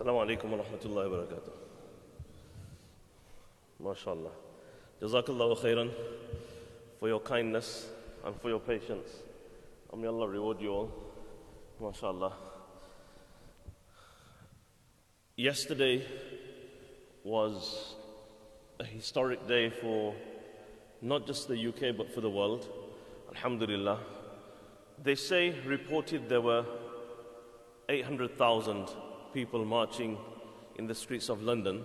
السلام عليكم ورحمة الله وبركاته ما شاء الله جزاك الله خيرا for your kindness and for your patience and may Allah reward you all ما شاء الله yesterday was a historic day for not just the UK but for the world Alhamdulillah they say reported there were 800,000 people marching in the streets of London.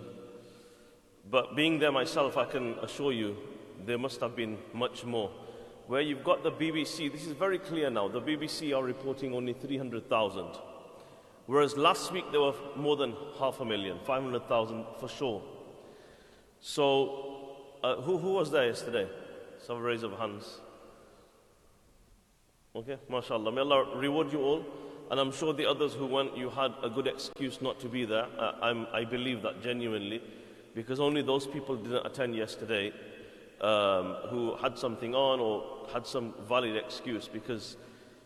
But being there myself, I can assure you there must have been much more. Where you've got the BBC, this is very clear now, the BBC are reporting only 300,000. Whereas last week there were more than half a million, 500,000 for sure. So, uh, who, who was there yesterday? Some raise of hands. Okay, mashallah. May Allah reward you all. And I'm sure the others who went, you had a good excuse not to be there. I believe that genuinely, because only those people didn't attend yesterday um, who had something on or had some valid excuse. Because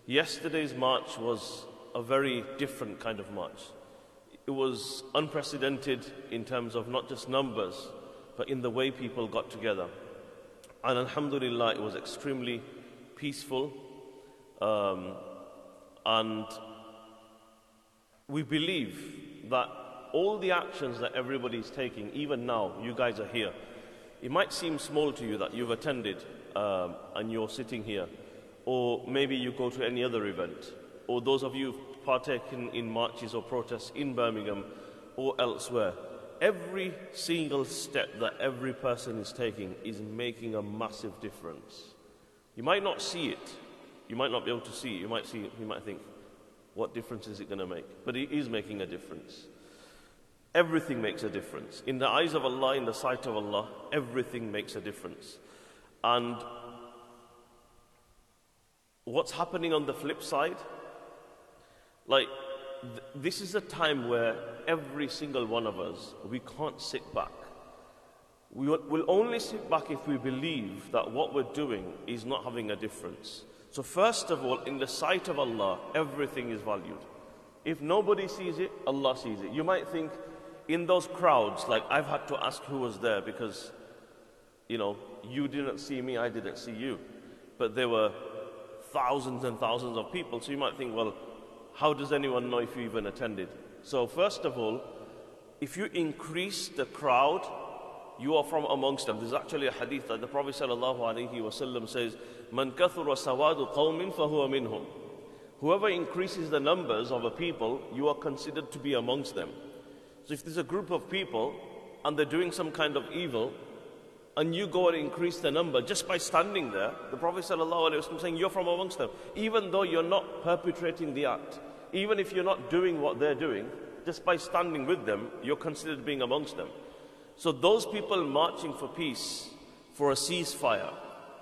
yesterday's march was a very different kind of march. It was unprecedented in terms of not just numbers, but in the way people got together. And Alhamdulillah, it was extremely peaceful. Um, and we believe that all the actions that everybody is taking, even now, you guys are here. It might seem small to you that you've attended um, and you're sitting here, or maybe you go to any other event, or those of you who've partaken in marches or protests in Birmingham or elsewhere. Every single step that every person is taking is making a massive difference. You might not see it, you might not be able to see it. You might see, you might think, what difference is it going to make? But it is making a difference. Everything makes a difference. In the eyes of Allah, in the sight of Allah, everything makes a difference. And what's happening on the flip side? Like, th- this is a time where every single one of us, we can't sit back. We will only sit back if we believe that what we're doing is not having a difference. So, first of all, in the sight of Allah, everything is valued. If nobody sees it, Allah sees it. You might think in those crowds, like I've had to ask who was there because, you know, you didn't see me, I didn't see you. But there were thousands and thousands of people. So you might think, well, how does anyone know if you even attended? So, first of all, if you increase the crowd, you are from amongst them. There's actually a hadith that the Prophet ﷺ says, Man kathura sawadu qawmin fahuwa minhum. Whoever increases the numbers of a people, you are considered to be amongst them. So if there's a group of people and they're doing some kind of evil, and you go and increase the number just by standing there, the Prophet ﷺ saying you're from amongst them. Even though you're not perpetrating the act, even if you're not doing what they're doing, just by standing with them, you're considered being amongst them. So those people marching for peace, for a ceasefire,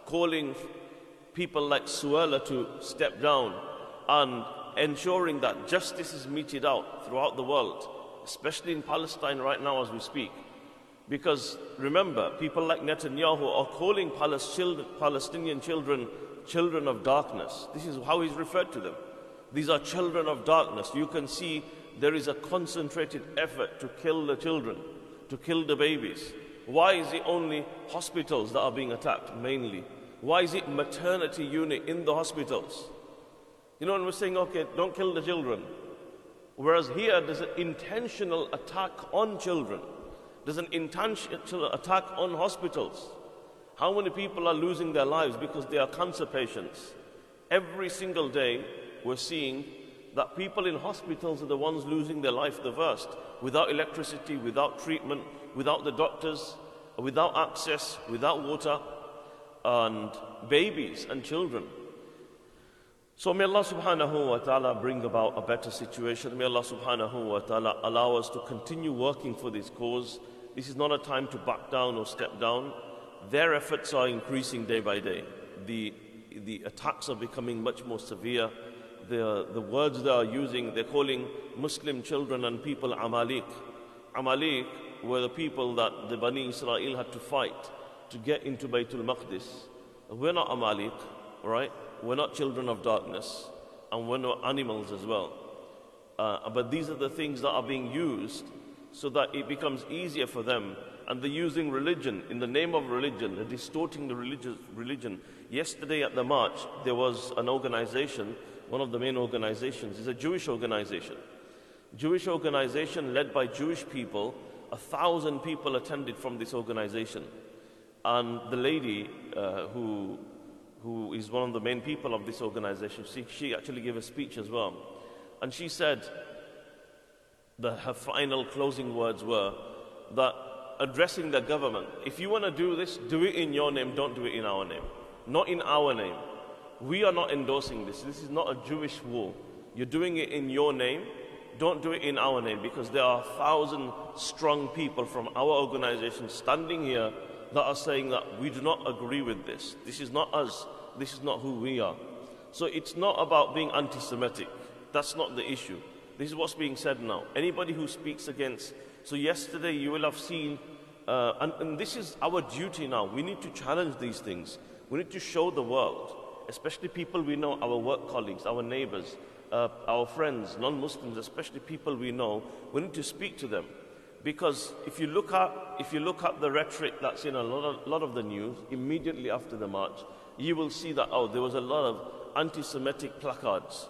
calling people like Suella to step down and ensuring that justice is meted out throughout the world, especially in Palestine right now as we speak. Because remember, people like Netanyahu are calling Palestinian children children of darkness. This is how he's referred to them. These are children of darkness. You can see there is a concentrated effort to kill the children to kill the babies? Why is it only hospitals that are being attacked mainly? Why is it maternity unit in the hospitals? You know, when we're saying, okay, don't kill the children. Whereas here, there's an intentional attack on children. There's an intentional attack on hospitals. How many people are losing their lives because they are cancer patients? Every single day, we're seeing that people in hospitals are the ones losing their life the worst without electricity, without treatment, without the doctors, without access, without water, and babies and children. So may Allah subhanahu wa ta'ala bring about a better situation. May Allah subhanahu wa ta'ala allow us to continue working for this cause. This is not a time to back down or step down. Their efforts are increasing day by day. The, the attacks are becoming much more severe the, the words they are using, they're calling Muslim children and people Amalek. Amalek were the people that the Bani Israel had to fight to get into Baytul Maqdis. We're not Amalek, right? We're not children of darkness, and we're not animals as well. Uh, but these are the things that are being used so that it becomes easier for them. And they're using religion in the name of religion, they're distorting the religious religion. Yesterday at the march, there was an organization, one of the main organizations, is a Jewish organization. Jewish organization led by Jewish people. A thousand people attended from this organization. And the lady uh, who, who is one of the main people of this organization, she, she actually gave a speech as well. And she said, that her final closing words were that addressing the government, if you want to do this, do it in your name, don't do it in our name. Not in our name. We are not endorsing this. This is not a Jewish war. You're doing it in your name. Don't do it in our name because there are a thousand strong people from our organization standing here that are saying that we do not agree with this. This is not us. This is not who we are. So it's not about being anti Semitic. That's not the issue. This is what's being said now. Anybody who speaks against. So, yesterday you will have seen, uh, and, and this is our duty now. We need to challenge these things. We need to show the world, especially people we know, our work colleagues, our neighbors, uh, our friends, non Muslims, especially people we know. We need to speak to them. Because if you look at, if you look at the rhetoric that's in a lot of, lot of the news immediately after the march, you will see that, oh, there was a lot of anti Semitic placards.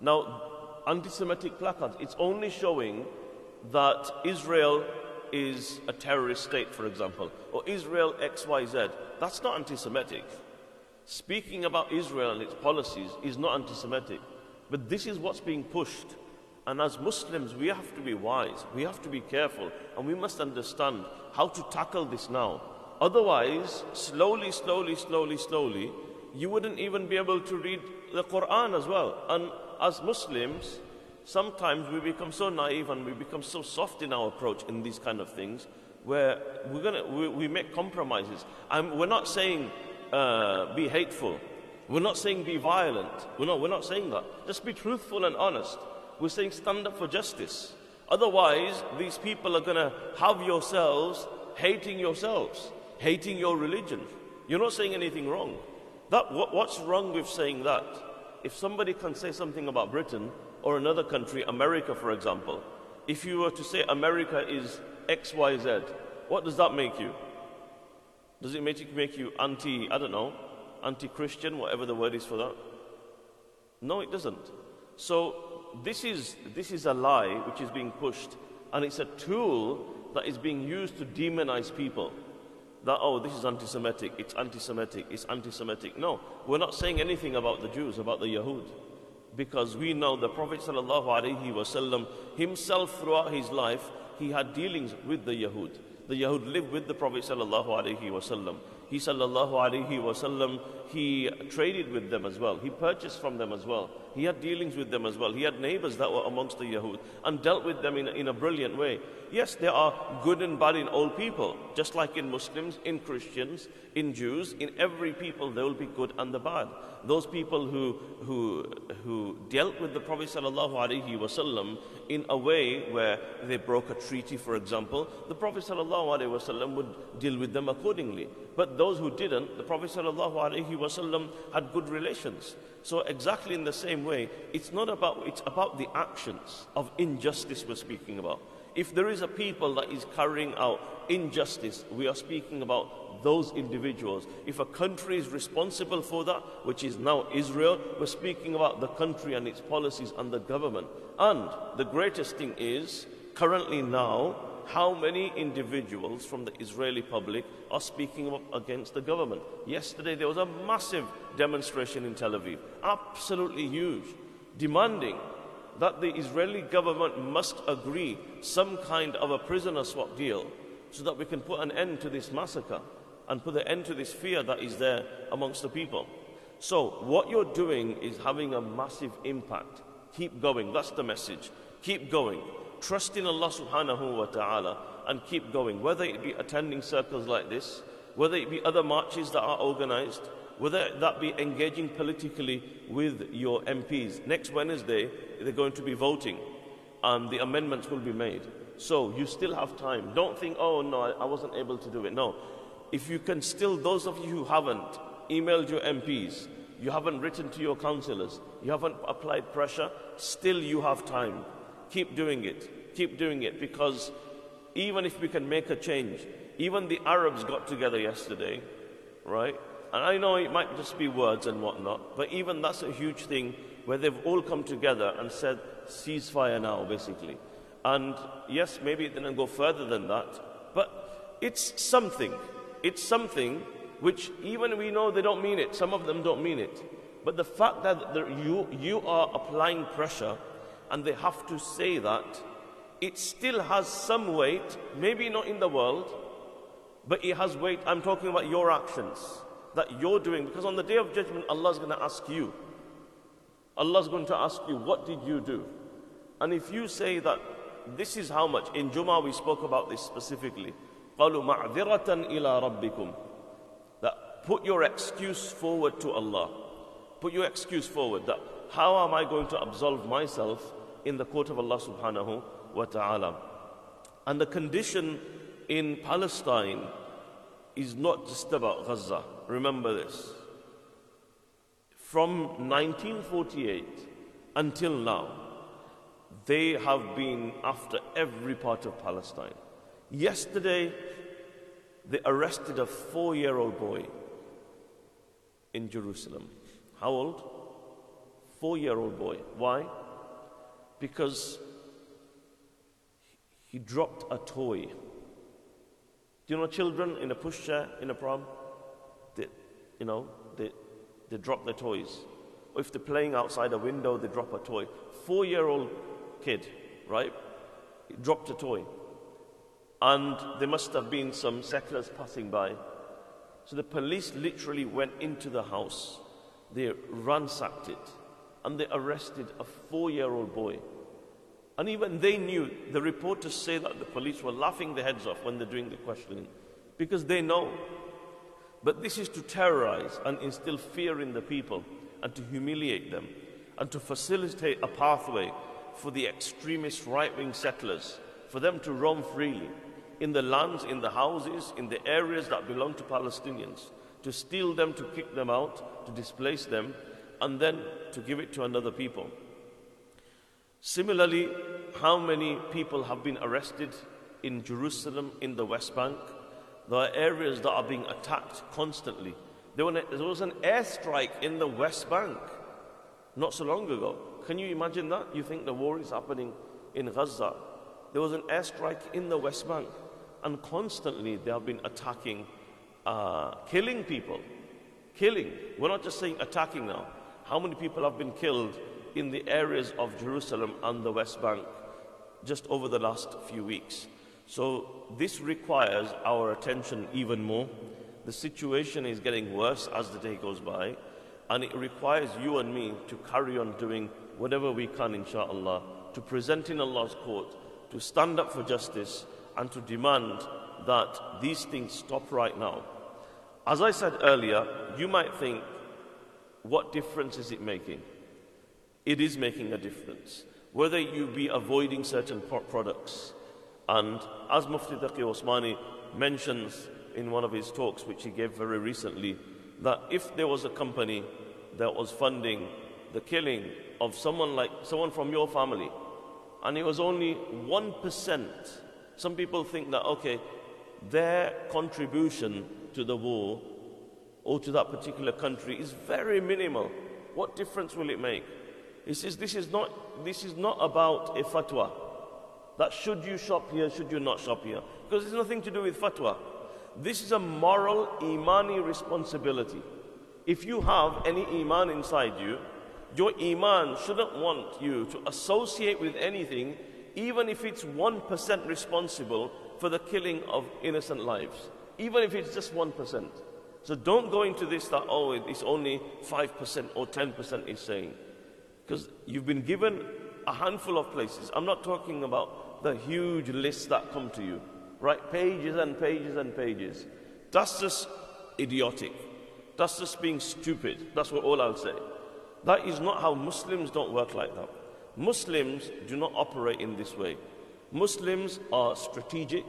Now, anti Semitic placards, it's only showing that Israel is a terrorist state, for example, or Israel XYZ. That's not anti Semitic. Speaking about Israel and its policies is not anti Semitic. But this is what's being pushed. And as Muslims, we have to be wise, we have to be careful, and we must understand how to tackle this now. Otherwise, slowly, slowly, slowly, slowly, you wouldn't even be able to read the Quran as well. And as Muslims, sometimes we become so naive and we become so soft in our approach in these kind of things where we're gonna, we, we make compromises. And we're not saying uh, be hateful. We're not saying be violent. We're not, we're not saying that. Just be truthful and honest. We're saying stand up for justice. Otherwise, these people are going to have yourselves hating yourselves, hating your religion. You're not saying anything wrong. That, what, what's wrong with saying that? if somebody can say something about Britain or another country, America, for example, if you were to say America is XYZ, what does that make you? Does it make you, make you anti, I don't know, anti Christian, whatever the word is for that? No, it doesn't. So, this is, this is a lie which is being pushed, and it's a tool that is being used to demonize people that, oh, this is anti Semitic, it's anti Semitic, it's anti Semitic. No, we're not saying anything about the Jews, about the Yahud. Because we know the Prophet ﷺ himself throughout his life, he had dealings with the Yahud. The Yahud lived with the Prophet ﷺ. He sallallahu alaihi wasallam, he traded with them as well. He purchased from them as well. He had dealings with them as well. He had neighbors that were amongst the Yahud and dealt with them in, in a brilliant way. Yes, there are good and bad in all people, just like in Muslims, in Christians, in Jews, in every people there will be good and the bad. Those people who, who, who dealt with the Prophet ﷺ in a way where they broke a treaty, for example, the Prophet ﷺ would deal with them accordingly. But those who didn't, the Prophet ﷺ had good relations. So exactly in the same way, it's not about, it's about the actions of injustice we're speaking about. If there is a people that is carrying out injustice, we are speaking about those individuals. If a country is responsible for that, which is now Israel, we're speaking about the country and its policies and the government. And the greatest thing is, currently now, how many individuals from the Israeli public are speaking up against the government. Yesterday, there was a massive demonstration in Tel Aviv, absolutely huge, demanding that the Israeli government must agree some kind of a prisoner swap deal so that we can put an end to this massacre and put an end to this fear that is there amongst the people. So, what you're doing is having a massive impact. Keep going. That's the message. Keep going. Trust in Allah subhanahu wa ta'ala and keep going. Whether it be attending circles like this, whether it be other marches that are organized, whether that be engaging politically with your MPs. Next Wednesday, they're going to be voting and the amendments will be made. So you still have time. Don't think, oh no, I wasn't able to do it. No. If you can still, those of you who haven't emailed your MPs, you haven't written to your councillors, you haven't applied pressure, still you have time. Keep doing it, keep doing it, because even if we can make a change, even the Arabs got together yesterday, right? And I know it might just be words and whatnot, but even that's a huge thing where they've all come together and said, ceasefire now, basically. And yes, maybe it didn't go further than that, but it's something. It's something which even we know they don't mean it. Some of them don't mean it. But the fact that you, you are applying pressure and they have to say that, it still has some weight, maybe not in the world, but it has weight. I'm talking about your actions that you're doing. Because on the day of judgment, Allah is going to ask you. Allah is going to ask you, what did you do? And if you say that this is how much, in Jummah we spoke about this specifically. قالوا معذرة إلى ربكم that put your excuse forward to Allah. Put your excuse forward that how am I going to absolve myself in the court of Allah subhanahu wa ta'ala? And the condition in Palestine is not just about Gaza. Remember this. From 1948 until now, they have been after every part of Palestine. Yesterday, they arrested a four year old boy in Jerusalem. How old? Four year old boy. Why? Because he dropped a toy. Do you know children in a pushchair in a prom? They, you know, they, they drop their toys. Or if they're playing outside a window, they drop a toy. Four year old kid, right? He dropped a toy and there must have been some settlers passing by. So the police literally went into the house, they ransacked it, and they arrested a four year old boy. And even they knew, the reporters say that the police were laughing their heads off when they're doing the questioning because they know. But this is to terrorize and instill fear in the people and to humiliate them and to facilitate a pathway for the extremist right wing settlers for them to roam freely in the lands, in the houses, in the areas that belong to Palestinians, to steal them, to kick them out, to displace them, and then to give it to another people. Similarly, how many people have been arrested in Jerusalem, in the West Bank? There are areas that are being attacked constantly. There was an airstrike in the West Bank not so long ago. Can you imagine that? You think the war is happening in Gaza. There was an airstrike in the West Bank and constantly they have been attacking, uh, killing people. Killing. We're not just saying attacking now. How many people have been killed in the areas of Jerusalem and the West Bank just over the last few weeks? So this requires our attention even more. The situation is getting worse as the day goes by, and it requires you and me to carry on doing whatever we can, inshallah, to present in Allah's court, to stand up for justice, and to demand that these things stop right now. As I said earlier, you might think, what difference is it making? It is making a difference. Whether you be avoiding certain products, and as Mufti Taqi Osmani mentions in one of his talks, which he gave very recently, that if there was a company that was funding the killing of someone like someone from your family, and it was only 1% some people think that, okay, their contribution to the war or to that particular country is very minimal. What difference will it make? He says this is not, this is not about a fatwa. That should you shop here, should you not shop here? Because it's nothing to do with fatwa. This is a moral, imani responsibility. If you have any iman inside you, your iman shouldn't want you to associate with anything even if it's 1% responsible for the killing of innocent lives, even if it's just 1%. So don't go into this that, oh, it's only 5% or 10% is saying. Because you've been given a handful of places. I'm not talking about the huge lists that come to you, right? Pages and pages and pages. That's just idiotic. That's just being stupid. That's what all I'll say. That is not how Muslims don't work like that. Muslims do not operate in this way. Muslims are strategic.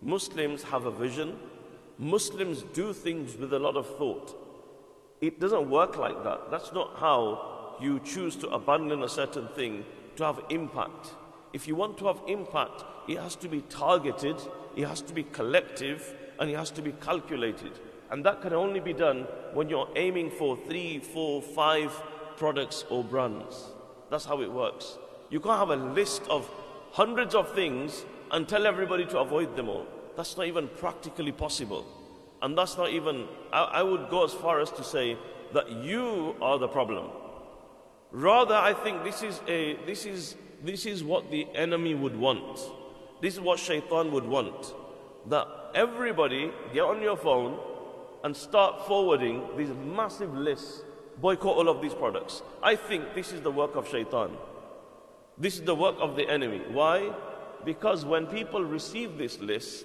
Muslims have a vision. Muslims do things with a lot of thought. It doesn't work like that. That's not how you choose to abandon a certain thing to have impact. If you want to have impact, it has to be targeted, it has to be collective, and it has to be calculated. And that can only be done when you're aiming for three, four, five products or brands. That's how it works. You can't have a list of hundreds of things and tell everybody to avoid them all. That's not even practically possible. And that's not even, I, I would go as far as to say that you are the problem. Rather, I think this is, a, this, is, this is what the enemy would want. This is what shaitan would want. That everybody get on your phone and start forwarding these massive lists, boycott all of these products. I think this is the work of shaitan. This is the work of the enemy. Why? Because when people receive this list,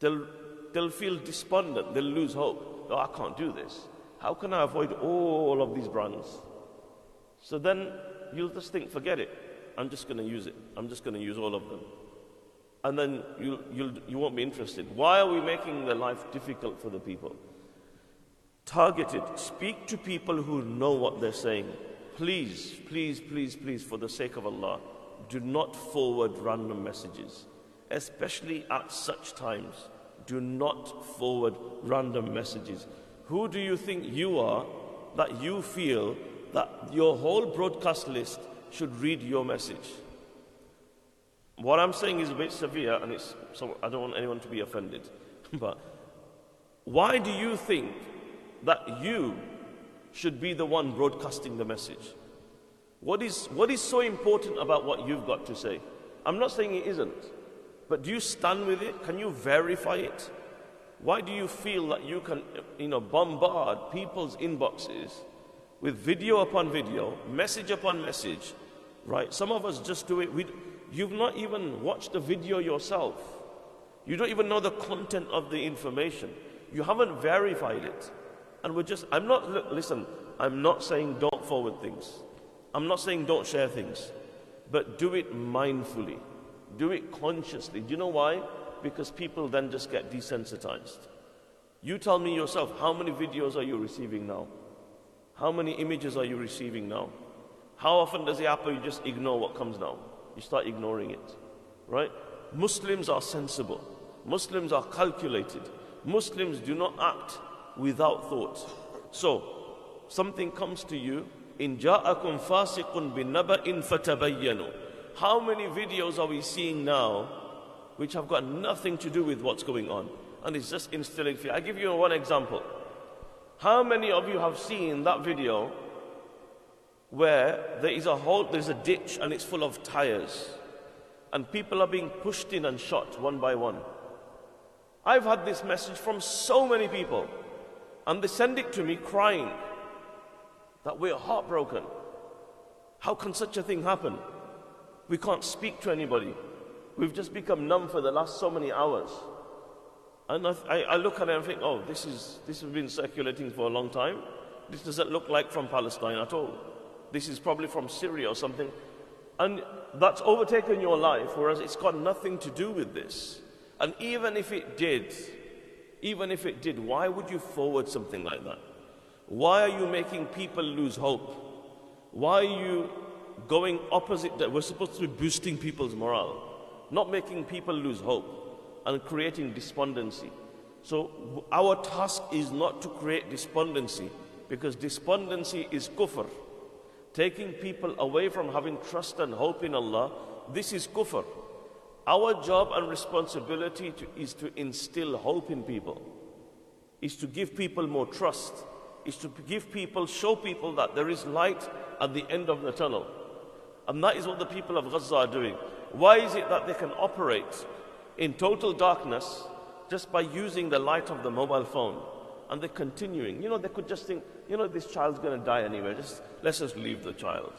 they'll, they'll feel despondent, they'll lose hope. Oh, I can't do this. How can I avoid all of these brands? So then you'll just think, forget it. I'm just going to use it. I'm just going to use all of them. And then you, you'll, you won't be interested. Why are we making the life difficult for the people? Target it. Speak to people who know what they're saying. Please, please, please, please, for the sake of Allah, do not forward random messages, especially at such times. Do not forward random messages. Who do you think you are that you feel that your whole broadcast list should read your message? What I'm saying is a bit severe, and it's, so I don't want anyone to be offended. but why do you think that you should be the one broadcasting the message? What is, what is so important about what you've got to say? I'm not saying it isn't, but do you stand with it? Can you verify it? Why do you feel that you can, you know, bombard people's inboxes with video upon video, message upon message, right? Some of us just do it. We, you've not even watched the video yourself. You don't even know the content of the information. You haven't verified it. And we're just, I'm not, listen, I'm not saying don't forward things. I'm not saying don't share things. But do it mindfully. Do it consciously. Do you know why? Because people then just get desensitized. You tell me yourself, how many videos are you receiving now? How many images are you receiving now? How often does it happen you just ignore what comes now? You start ignoring it. Right? Muslims are sensible. Muslims are calculated. Muslims do not act without thought. So, something comes to you, in ja'akum fasiqun. How many videos are we seeing now which have got nothing to do with what's going on? And it's just instilling fear. I give you one example. How many of you have seen that video where there is a hole, there's a ditch and it's full of tires and people are being pushed in and shot one by one? I've had this message from so many people and they send it to me crying that we're heartbroken. How can such a thing happen? We can't speak to anybody. We've just become numb for the last so many hours. And I, I, look at it and think, oh, this, is, this has been circulating for a long time. This doesn't look like from Palestine at all. This is probably from Syria or something. And that's overtaken your life, whereas it's got nothing to do with this. And even if it did, even if it did, why would you forward something like that? Why are you making people lose hope? Why are you going opposite that? We're supposed to be boosting people's morale, not making people lose hope and creating despondency. So our task is not to create despondency because despondency is kufr. Taking people away from having trust and hope in Allah, this is kufr. Our job and responsibility to, is to instill hope in people, is to give people more trust, is to give people, show people that there is light at the end of the tunnel. And that is what the people of Gaza are doing. Why is it that they can operate in total darkness just by using the light of the mobile phone. And they're continuing. You know, they could just think, you know, this child's going to die anyway. Just let's just leave the child.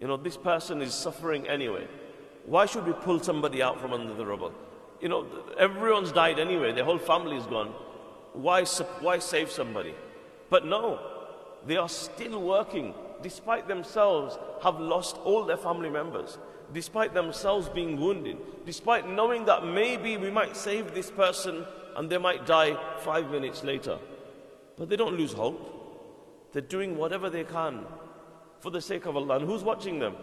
You know, this person is suffering anyway. Why should we pull somebody out from under the rubble? You know, everyone's died anyway. Their whole family is gone. Why, why save somebody? But no, they are still working despite themselves have lost all their family members despite themselves being wounded, despite knowing that maybe we might save this person and they might die five minutes later. But they don't lose hope. They're doing whatever they can for the sake of Allah. And who's watching them?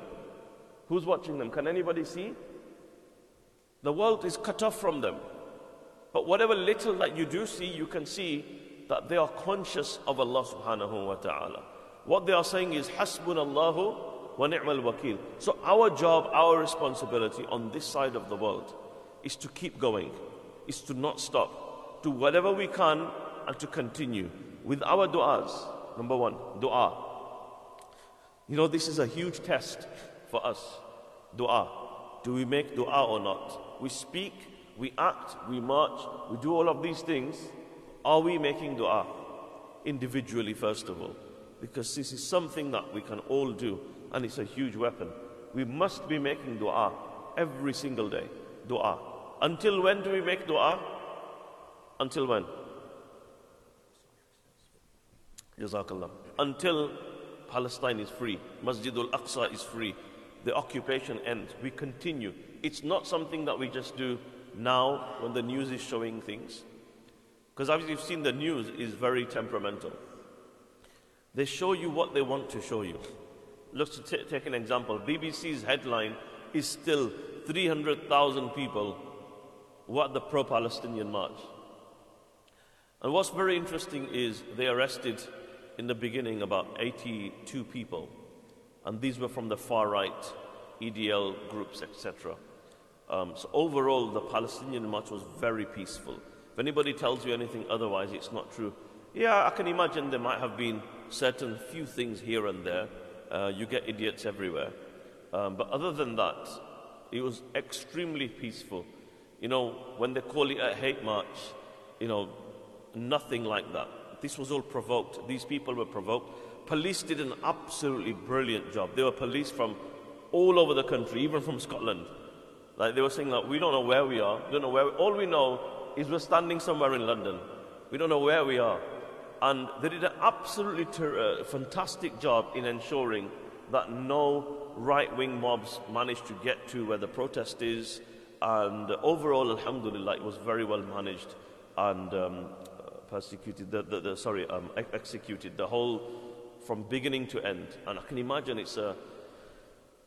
Who's watching them? Can anybody see? The world is cut off from them. But whatever little that you do see, you can see that they are conscious of Allah subhanahu wa ta'ala. What they are saying is, Hasbunallahu wa ni'mal wakil. So our job, our responsibility on this side of the world is to keep going, is to not stop, do whatever we can and to continue with our du'as. Number one, du'a. You know, this is a huge test for us. Dua. Do we make dua or not? We speak, we act, we march, we do all of these things. Are we making dua? Individually, first of all. Because this is something that we can all do, and it's a huge weapon. We must be making dua every single day. Dua. Until when do we make dua? Until when? Jazakallah. Until Palestine is free, Masjid al Aqsa is free, the occupation ends. We continue. It's not something that we just do now when the news is showing things. Because as you've seen, the news is very temperamental. They show you what they want to show you. Let's take an example. BBC's headline is still 300,000 people were at the pro Palestinian march. And what's very interesting is they arrested in the beginning about 82 people, and these were from the far right, EDL groups, etc. Um, so overall, the Palestinian march was very peaceful. If anybody tells you anything otherwise, it's not true. Yeah, I can imagine there might have been certain few things here and there. Uh, you get idiots everywhere. Um, but other than that, it was extremely peaceful. You know, when they call it a hate march, you know, nothing like that. This was all provoked. These people were provoked. Police did an absolutely brilliant job. They were police from all over the country, even from Scotland. Like they were saying, like, we don't know where we are. We don't know where. All we know is we're standing somewhere in London. We don't know where we are. And they did an absolutely ter- uh, fantastic job in ensuring that no right-wing mobs managed to get to where the protest is. And overall, alhamdulillah, it was very well managed. And um, persecuted, the, the, the sorry, um, executed the whole from beginning to end. And I can imagine it's a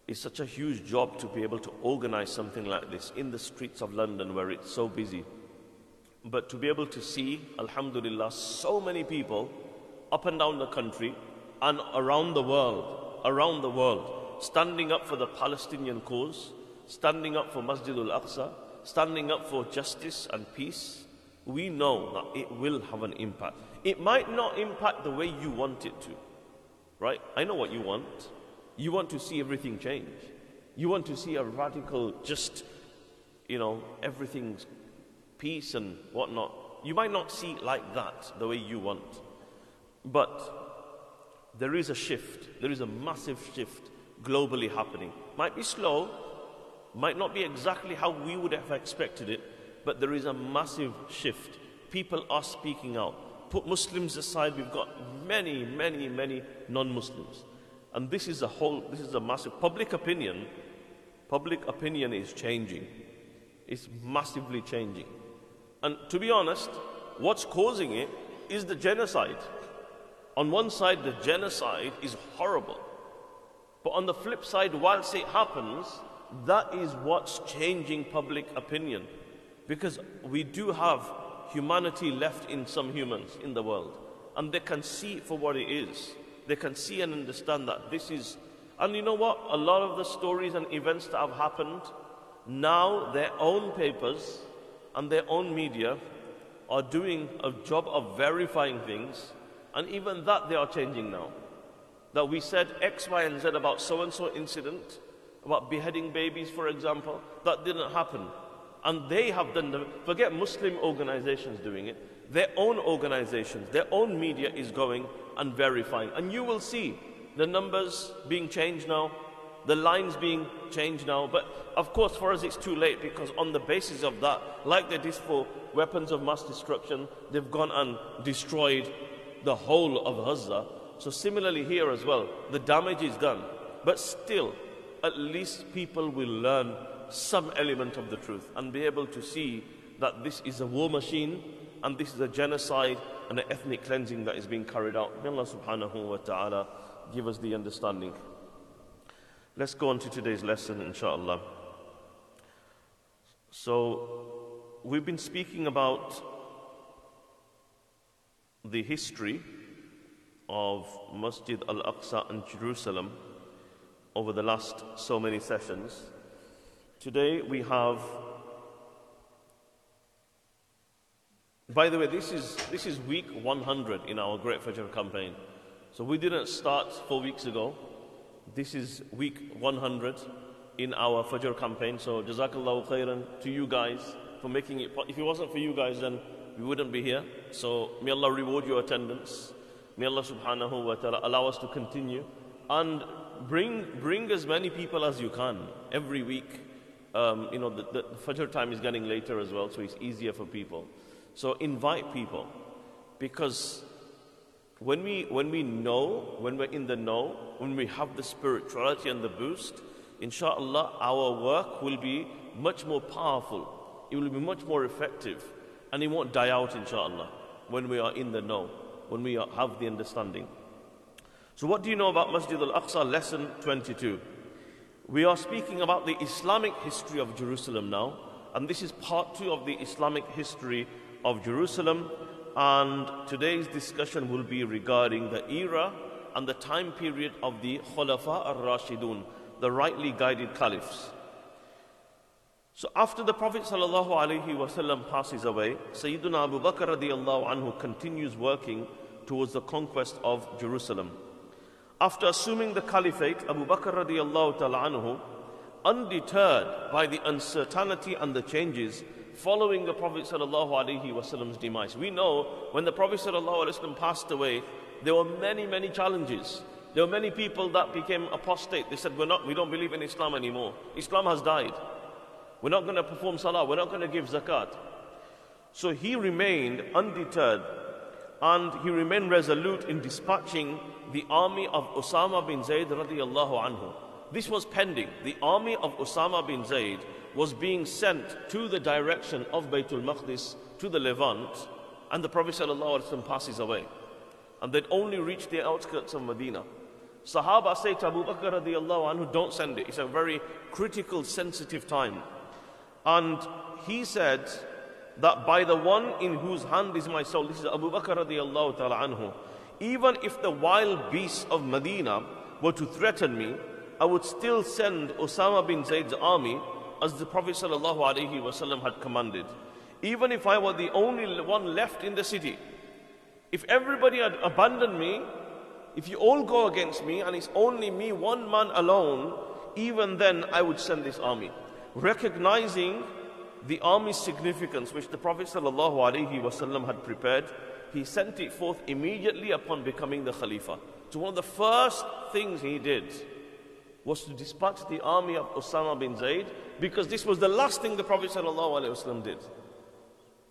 it's such a huge job to be able to organize something like this in the streets of London where it's so busy. But to be able to see, Alhamdulillah, so many people up and down the country and around the world, around the world, standing up for the Palestinian cause, standing up for Masjid al Aqsa, standing up for justice and peace, we know that it will have an impact. It might not impact the way you want it to, right? I know what you want. You want to see everything change. You want to see a radical, just, you know, everything's peace and whatnot. You might not see it like that, the way you want. But there is a shift. There is a massive shift globally happening. Might be slow, might not be exactly how we would have expected it, but there is a massive shift. People are speaking out. Put Muslims aside, we've got many, many, many non Muslims. And this is a whole, this is a massive public opinion. Public opinion is changing. It's massively changing. And to be honest, what's causing it is the genocide. On one side, the genocide is horrible. But on the flip side, whilst it happens, that is what's changing public opinion. Because we do have humanity left in some humans in the world, and they can see for what it is. They can see and understand that this is. And you know what? A lot of the stories and events that have happened, now their own papers and their own media are doing a job of verifying things, and even that they are changing now. That we said X, Y, and Z about so and so incident, about beheading babies, for example, that didn't happen. And they have done the, forget Muslim organizations doing it, their own organizations, their own media is going and verifying. And you will see the numbers being changed now, the lines being changed now. But of course, for us, it's too late because on the basis of that, like they did for weapons of mass destruction, they've gone and destroyed the whole of Gaza. So, similarly, here as well, the damage is done. But still, at least people will learn some element of the truth and be able to see that this is a war machine and this is a genocide and an ethnic cleansing that is being carried out. May Allah subhanahu wa ta'ala give us the understanding. Let's go on to today's lesson, inshallah. So, we've been speaking about the history of Masjid al Aqsa in Jerusalem over the last so many sessions. Today we have by the way, this is, this is week 100 in our Great Fajr campaign. So we didn't start four weeks ago. This is week 100 in our Fajr campaign. So Jazakallahu khairan to you guys for making it. If it wasn't for you guys, then we wouldn't be here. So may Allah reward your attendance. May Allah subhanahu wa ta'ala allow us to continue and bring, bring as many people as you can every week. Um, you know, the, the Fajr time is getting later as well, so it's easier for people. So invite people because when we, when we know, when we're in the know, when we have the spirituality and the boost, inshallah, our work will be much more powerful. It will be much more effective. And it won't die out, inshallah, when we are in the know, when we are, have the understanding. So, what do you know about Masjid al Aqsa? Lesson 22. We are speaking about the Islamic history of Jerusalem now, and this is part two of the Islamic history of Jerusalem. And today's discussion will be regarding the era and the time period of the Khulafa al Rashidun, the rightly guided caliphs. So after the Prophet ﷺ passes away, Sayyidina Abu Bakr radiallahu anhu continues working towards the conquest of Jerusalem. After assuming the caliphate, Abu Bakr radiallahu anhu, undeterred by the uncertainty and the changes following the Prophet Wasallam's demise. We know when the Prophet Wasallam passed away, there were many, many challenges. There were many people that became apostate. They said, We're not, we don't believe in Islam anymore. Islam has died. We're not going to perform salah. We're not going to give zakat. So he remained undeterred and he remained resolute in dispatching the army of Osama bin Zayd radiallahu anhu. This was pending. The army of Osama bin Zayd was being sent to the direction of Baytul Maqdis, to the Levant, and the Prophet ﷺ passes away. And they'd only reached the outskirts of Medina. Sahaba say to Abu Bakr radiallahu anhu, don't send it. It's a very critical, sensitive time. And he said that by the one in whose hand is my soul, this is Abu Bakr radiallahu ta'ala anhu, even if the wild beasts of Medina were to threaten me, I would still send Osama bin Zayd's army as the Prophet ﷺ had commanded. Even if I were the only one left in the city, if everybody had abandoned me, if you all go against me and it's only me, one man alone, even then I would send this army. Recognizing the army's significance, which the Prophet ﷺ had prepared, he sent it forth immediately upon becoming the Khalifa. So, one of the first things he did was to dispatch the army of Osama bin Zayd because this was the last thing the Prophet ﷺ did.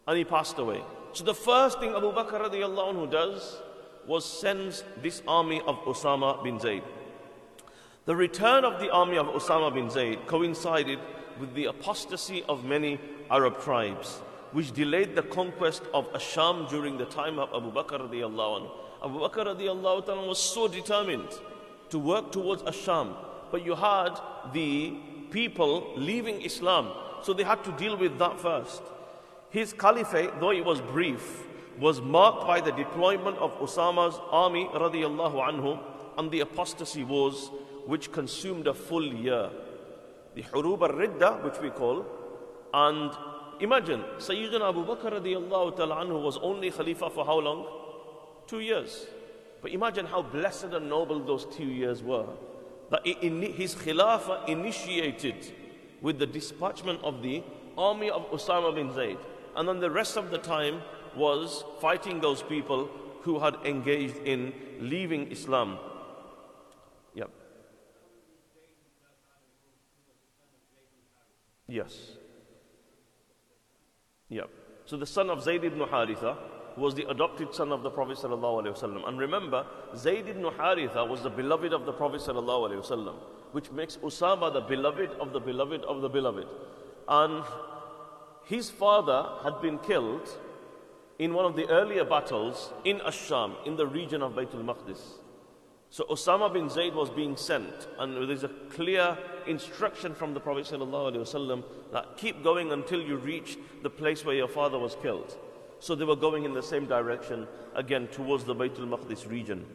And he passed away. So the first thing Abu Bakr radiallahu anhu does was sends this army of Osama bin Zayd. The return of the army of Osama bin Zayd coincided with the apostasy of many Arab tribes, which delayed the conquest of Asham during the time of Abu Bakr radiallahu anhu. Abu Bakr radiallahu anhu was so determined to work towards Asham, but you had the people leaving Islam. So they had to deal with that first. His caliphate, though it was brief, was marked by the deployment of Osama's army radiallahu anhu and the apostasy wars which consumed a full year. The Hurub al-Ridda, which we call, and imagine, Sayyidina Abu Bakr radiallahu anhu was only Khalifa for how long? Two years. But imagine how blessed and noble those two years were that his Khilafah initiated with the dispatchment of the army of Osama bin Zayd. And then the rest of the time was fighting those people who had engaged in leaving Islam. Yep. Yes. Yep. So the son of Zayd ibn Haritha was the adopted son of the Prophet ﷺ. And remember, Zayd ibn Haritha was the beloved of the Prophet ﷺ, which makes Usama the beloved of the beloved of the beloved. And his father had been killed in one of the earlier battles in Asham, in the region of Baytul Maqdis. So Osama bin Zayd was being sent, and there's a clear instruction from the Prophet ﷺ that keep going until you reach the place where your father was killed. So they were going in the same direction, again towards the Baytul Maqdis region.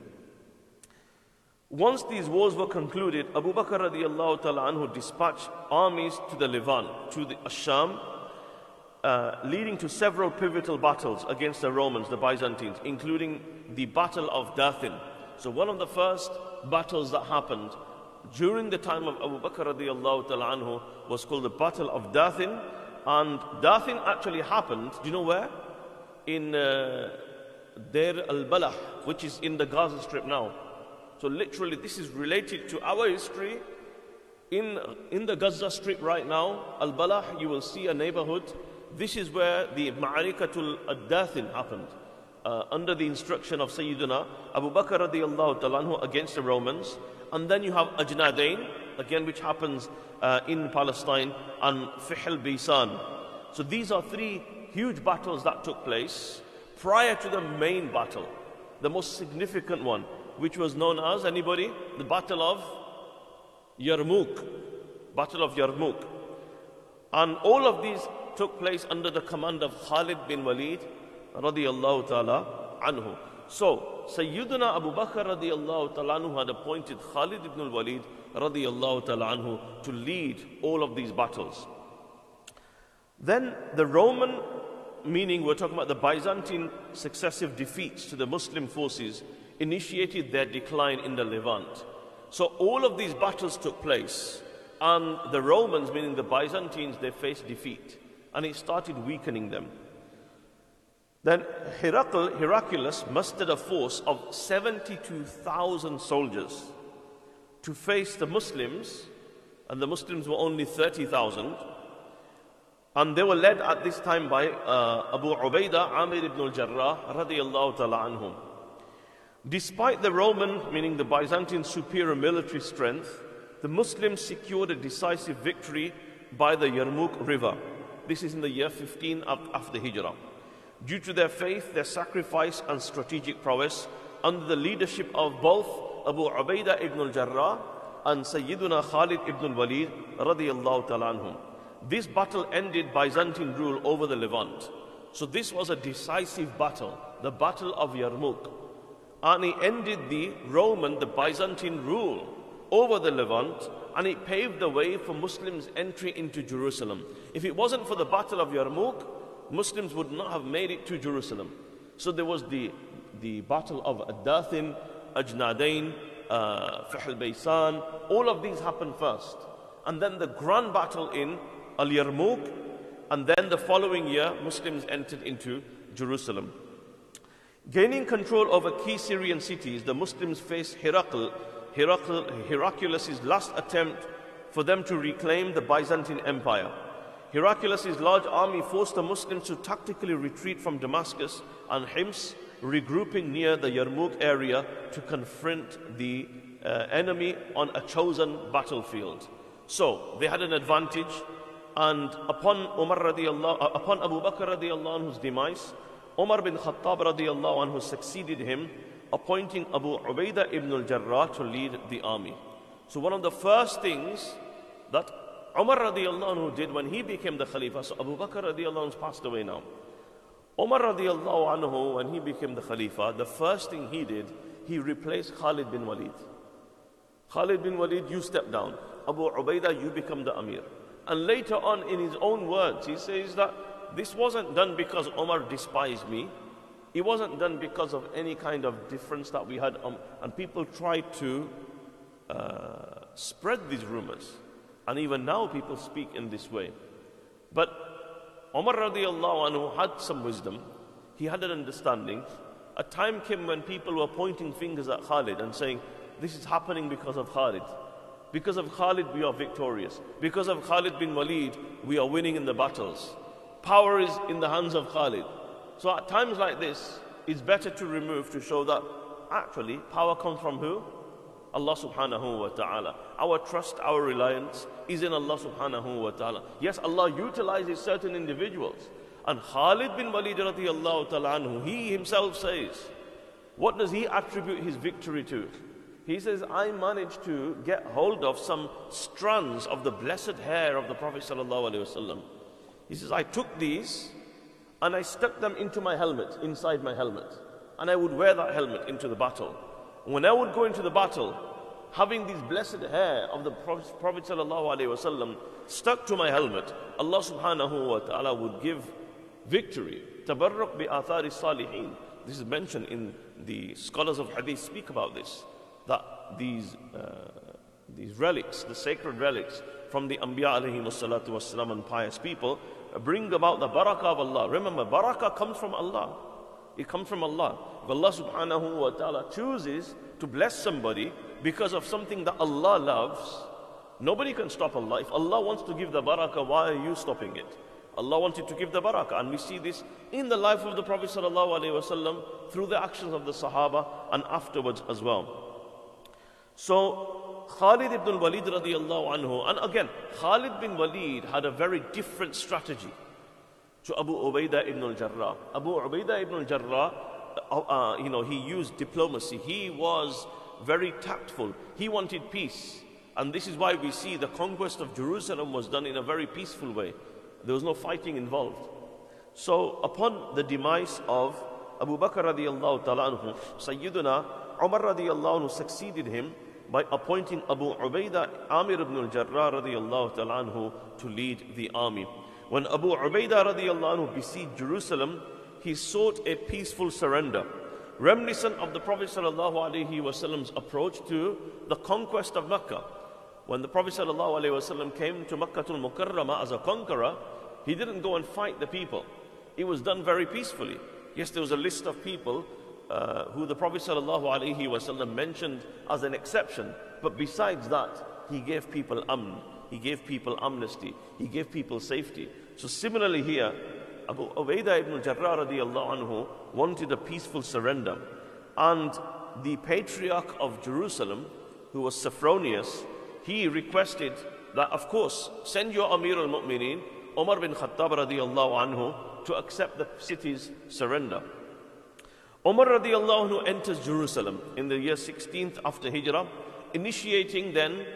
Once these wars were concluded, Abu Bakr radiallahu ta'ala anhu dispatched armies to the Levant, to the Asham, uh, leading to several pivotal battles against the Romans, the Byzantines, including the Battle of Dathin. So one of the first battles that happened during the time of Abu Bakr radiallahu ta'ala anhu was called the Battle of Dathin. And Dathin actually happened, do you know where? In uh, Deir al-Balah, which is in the Gaza Strip now. So literally this is related to our history. In, in the Gaza Strip right now, Al-Balah, you will see a neighborhood. This is where the Ma'arikatul Ad-Dathin happened. Uh, under the instruction of Sayyidina Abu Bakr radiallahu ta'ala against the Romans. And then you have Ajnadain, again which happens uh, in Palestine, and Fihl Bisan. So these are three huge battles that took place prior to the main battle, the most significant one, which was known as anybody? The Battle of Yarmouk. Battle of Yarmouk. And all of these took place under the command of Khalid bin Walid radiallahu ta'ala anhu. So, Sayyidina Abu Bakr radiallahu ta'ala anhu had appointed Khalid ibn al-Walid radiallahu ta'ala anhu to lead all of these battles. Then the Roman, meaning we're talking about the Byzantine successive defeats to the Muslim forces, initiated their decline in the Levant. So all of these battles took place, and the Romans, meaning the Byzantines, they faced defeat, and it started weakening them. Then Heracl, Heraclius mustered a force of 72,000 soldiers to face the Muslims, and the Muslims were only 30,000. And they were led at this time by uh, Abu Ubaidah Amir ibn al-Jarrah radiallahu ta'ala anhum. Despite the Roman, meaning the Byzantine superior military strength, the Muslims secured a decisive victory by the Yarmouk River. This is in the year 15 after Hijrah. Due to their faith, their sacrifice, and strategic prowess, under the leadership of both Abu Ubaidah ibn al-Jarrah and Sayyiduna Khalid ibn al-Walid radiyallahu ta'ala anhum. This battle ended Byzantine rule over the Levant. So this was a decisive battle, the Battle of Yarmouk and it ended the Roman, the Byzantine rule over the Levant, and it paved the way for Muslims' entry into Jerusalem. If it wasn't for the Battle of Yarmouk, Muslims would not have made it to Jerusalem. So there was the, the Battle of Adathin, Ajnadain, uh, Fihl Baysan, all of these happened first. And then the grand battle in Al Yarmouk, and then the following year, Muslims entered into Jerusalem. Gaining control over key Syrian cities, the Muslims faced Herakl, Herakl, Heraclius' last attempt for them to reclaim the Byzantine Empire. Heraclius' large army forced the Muslims to tactically retreat from Damascus and Hims, regrouping near the Yarmouk area to confront the uh, enemy on a chosen battlefield. So they had an advantage, and upon Umar radiallahu, uh, upon Abu Bakr radiallahu anhu's demise, Umar bin Khattab radiallahu anhu succeeded him, appointing Abu Ubaidah ibn al-Jarrah to lead the army. So one of the first things that Umar radiallahu anhu did when he became the Khalifa, so Abu Bakr radiallahu anhu passed away now. Umar radiallahu anhu, when he became the Khalifa, the first thing he did, he replaced Khalid bin Walid. Khalid bin Walid, you step down. Abu Ubaidah, you become the Amir. And later on, in his own words, he says that this wasn't done because Omar despised me. It wasn't done because of any kind of difference that we had. Um, and people tried to uh, spread these rumors. And even now people speak in this way. But Omar radiallahu anhu had some wisdom. He had an understanding. A time came when people were pointing fingers at Khalid and saying, this is happening because of Khalid. Because of Khalid, we are victorious. Because of Khalid bin Walid, we are winning in the battles. Power is in the hands of Khalid. So at times like this, it's better to remove to show that actually power comes from who? Allah subhanahu wa ta'ala. Our trust, our reliance is in Allah subhanahu wa ta'ala. Yes, Allah utilizes certain individuals. And Khalid bin Walid radiallahu ta'ala he himself says, what does he attribute his victory to? He says, I managed to get hold of some strands of the blessed hair of the Prophet. He says, I took these and I stuck them into my helmet, inside my helmet. And I would wear that helmet into the battle. When I would go into the battle, having these blessed hair of the Prophet, Prophet stuck to my helmet, Allah subhanahu wa ta'ala would give victory. Bi athari salihin. This is mentioned in the scholars of hadith speak about this. That these, uh, these relics, the sacred relics from the Anbiya alayhi wassalatu wassalam and pious people, bring about the barakah of Allah. Remember, barakah comes from Allah. It comes from Allah. If Allah subhanahu wa ta'ala chooses to bless somebody because of something that Allah loves, nobody can stop Allah. If Allah wants to give the barakah, why are you stopping it? Allah wanted to give the barakah, and we see this in the life of the Prophet wasallam through the actions of the Sahaba and afterwards as well. So Khalid ibn Walid radiallahu anhu, and again, Khalid bin Walid had a very different strategy to Abu Ubaidah ibn al-Jarrah. Abu Ubaidah ibn al-Jarrah, uh, uh, you know, he used diplomacy. He was very tactful. He wanted peace. And this is why we see the conquest of Jerusalem was done in a very peaceful way. There was no fighting involved. So upon the demise of Abu Bakr radiallahu ta'ala anhu, Sayyiduna Umar radiallahu anhu succeeded him by appointing Abu Ubaidah Amir ibn al-Jarrah radiallahu anhu to lead the army. When Abu Ubaidah radiallahu anhu besieged Jerusalem, he sought a peaceful surrender, reminiscent of the Prophet sallallahu alaihi wasallam's approach to the conquest of Mecca. When the Prophet sallallahu alaihi wasallam came to Makkah al-Mukarramah as a conqueror, he didn't go and fight the people. It was done very peacefully. Yes, there was a list of people uh, who the Prophet ﷺ mentioned as an exception. But besides that, he gave people amn. He gave people amnesty. He gave people safety. So similarly here, Abu Ubaidah ibn Jarrah anhu wanted a peaceful surrender. And the Patriarch of Jerusalem, who was Sophronius, he requested that, of course, send your Amir al Mu'mineen, Umar bin Khattab radiallahu anhu, to accept the city's surrender. Umar radiallahu enters Jerusalem in the year 16th after Hijrah, initiating then,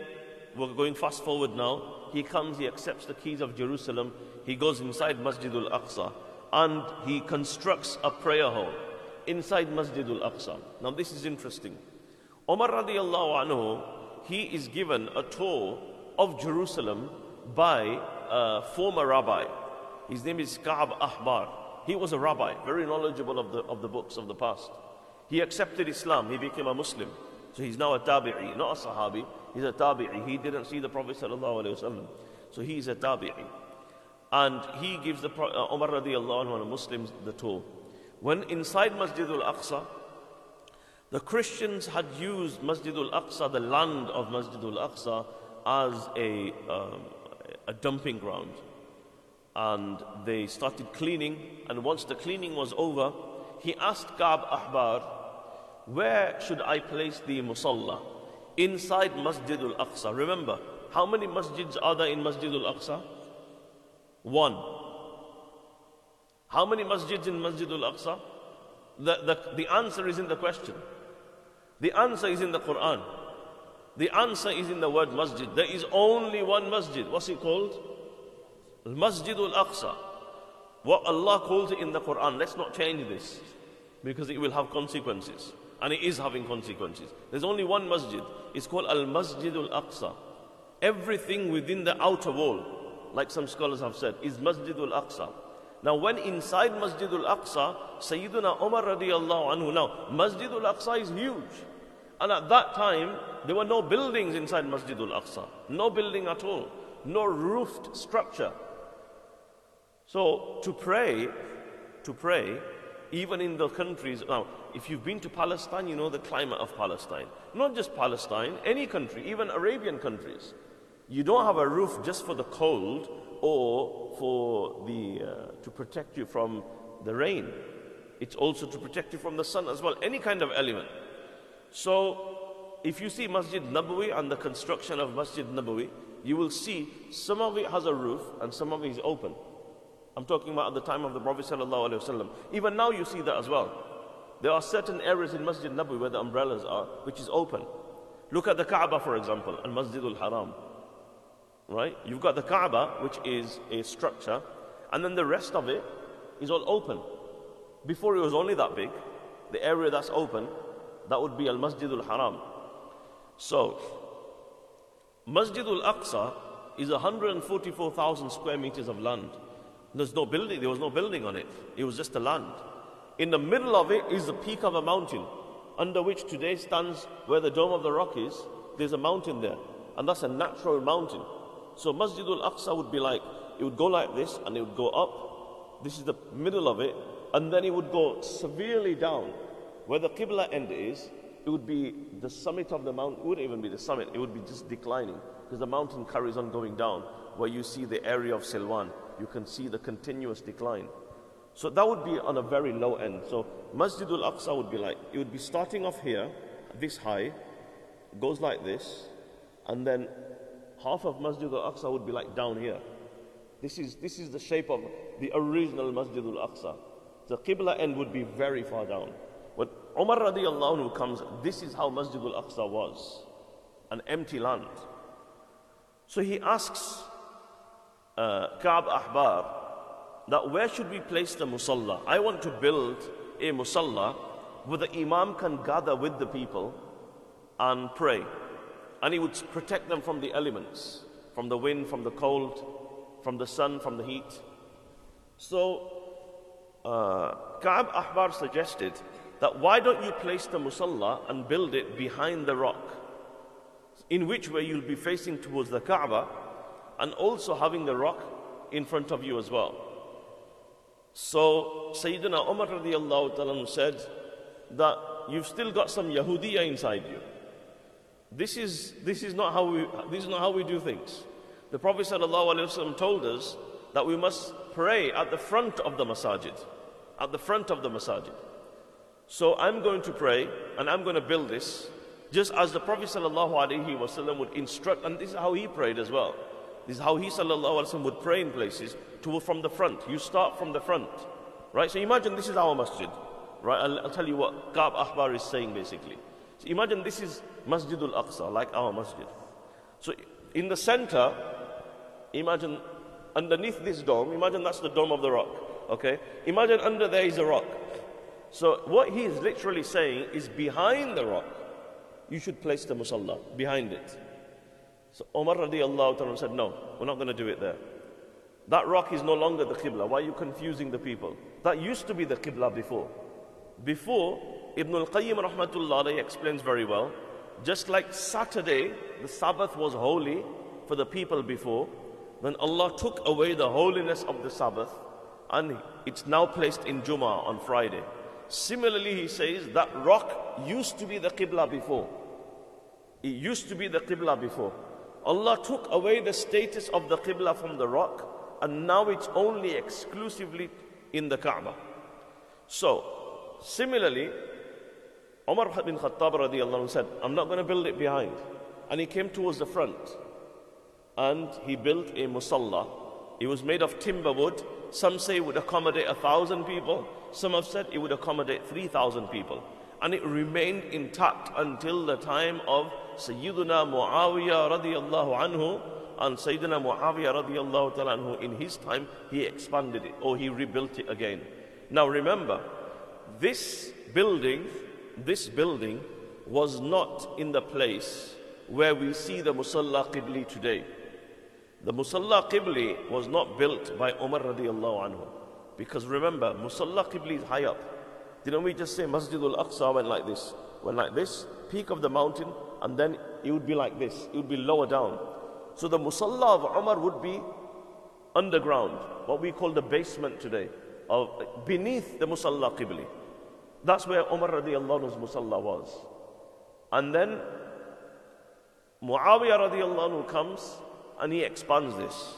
we're going fast forward now, he comes, he accepts the keys of Jerusalem, he goes inside Masjid al Aqsa, and he constructs a prayer hall inside Masjid al Aqsa. Now, this is interesting. Umar radiallahu anhu he is given a tour of Jerusalem by a former rabbi. His name is Ka'ab Ahbar. He was a rabbi, very knowledgeable of the, of the books of the past. He accepted Islam, he became a Muslim. So he's now a tabi'i, not a sahabi. He's a tabi'i. He didn't see the Prophet wasallam, so he's a tabi'i. And he gives the uh, Umar radiallahu anhu the Muslims the tour. When inside Masjid al-Aqsa, the Christians had used Masjid al Aqsa, the land of Masjid al Aqsa, as a, um, a dumping ground. And they started cleaning, and once the cleaning was over, he asked Ka'b Ahbar, Where should I place the Musalla? Inside Masjid al Aqsa. Remember, how many masjids are there in Masjid al Aqsa? One. How many masjids in Masjid al Aqsa? The, the, the answer is in the question. The answer is in the Quran. The answer is in the word masjid. There is only one masjid. What's it called? Masjid al Aqsa. What Allah calls it in the Quran. Let's not change this because it will have consequences. And it is having consequences. There's only one masjid. It's called Al Masjid al Aqsa. Everything within the outer wall, like some scholars have said, is Masjid al Aqsa. Now, when inside Masjid al Aqsa, Sayyidina Umar radiallahu anhu, now Masjid al Aqsa is huge. And at that time, there were no buildings inside Masjid al Aqsa, no building at all, no roofed structure. So, to pray, to pray, even in the countries, now, if you've been to Palestine, you know the climate of Palestine. Not just Palestine, any country, even Arabian countries. You don't have a roof just for the cold or for the, uh, to protect you from the rain. It's also to protect you from the sun as well, any kind of element. So, if you see Masjid Nabawi and the construction of Masjid Nabawi, you will see some of it has a roof and some of it is open. I'm talking about at the time of the Prophet ﷺ. Even now you see that as well. There are certain areas in Masjid Nabawi where the umbrellas are, which is open. Look at the Kaaba, for example, and Masjid Masjidul Haram. Right? You've got the Kaaba, which is a structure, and then the rest of it is all open. Before it was only that big, the area that's open, that would be Al-Masjid Masjidul Haram. So, Masjid Masjidul Aqsa is 144,000 square meters of land. There's no building, there was no building on it. It was just a land. In the middle of it is the peak of a mountain, under which today stands where the Dome of the Rock is. There's a mountain there, and that's a natural mountain. So Masjidul Aqsa would be like, it would go like this, and it would go up. This is the middle of it, and then it would go severely down. Where the Qibla end is, it would be the summit of the mountain. It wouldn't even be the summit, it would be just declining because the mountain carries on going down. Where you see the area of Silwan, you can see the continuous decline. So that would be on a very low end. So Masjidul Aqsa would be like, it would be starting off here, this high, goes like this, and then half of Masjidul Aqsa would be like down here. This is, this is the shape of the original Masjidul Aqsa. The Qibla end would be very far down. When Umar radiallahu anhu comes, this is how Masjidul Aqsa was an empty land. So he asks uh, Ka'b Ahbar, that where should we place the musalla? I want to build a musalla where the imam can gather with the people and pray. And he would protect them from the elements, from the wind, from the cold, from the sun, from the heat. So uh, Ka'b Ahbar suggested that why don't you place the musalla and build it behind the rock? In which way you'll be facing towards the Kaaba and also having the rock in front of you as well. So Sayyidina Umar radiallahu ta'ala said that you've still got some Yahudiya inside you. This is, this, is not how we, this is not how we do things. The Prophet ﷺ told us that we must pray at the front of the masajid. At the front of the masajid. So I'm going to pray and I'm going to build this just as the Prophet ﷺ would instruct, and this is how he prayed as well. This is how he وسلم, would pray in places to from the front. You start from the front. Right? So imagine this is our masjid. Right? I'll, I'll tell you what Ka'b Ahbar is saying basically. So imagine this is Masjidul Aqsa, like our masjid. So in the center, imagine underneath this dome, imagine that's the dome of the rock. Okay? Imagine under there is a rock. So what he is literally saying is behind the rock, you should place the musalla behind it. So Umar radiallahu said, No, we're not going to do it there. That rock is no longer the Qibla. Why are you confusing the people? That used to be the Qibla before. Before, Ibn al Qayyim rahmatullah explains very well, just like Saturday, the Sabbath was holy for the people before, then Allah took away the holiness of the Sabbath and it's now placed in Jummah on Friday. Similarly, he says that rock used to be the Qibla before. It used to be the Qibla before. Allah took away the status of the Qibla from the rock and now it's only exclusively in the Kaaba. So, similarly, Umar bin Khattab radiallahu said, I'm not going to build it behind. And he came towards the front and he built a musalla. It was made of timber wood. Some say it would accommodate a thousand people. Some have said it would accommodate 3,000 people. And it remained intact until the time of Sayyidina Muawiyah radiallahu anhu. And Sayyidina Muawiyah radiallahu ta'ala anhu, in his time, he expanded it or he rebuilt it again. Now remember, this building, this building was not in the place where we see the Musalla Qibli today. The Musalla Qibli was not built by Umar radiallahu anhu. Because remember, Musalla Qibli is high up. Didn't we just say Masjidul Aqsa went like this? Went like this, peak of the mountain, and then it would be like this. It would be lower down. So the Musalla of Umar would be underground, what we call the basement today, of beneath the Musalla Qibli. That's where Umar radiallahu anhu's Musalla was. And then Muawiyah radiallahu comes and he expands this.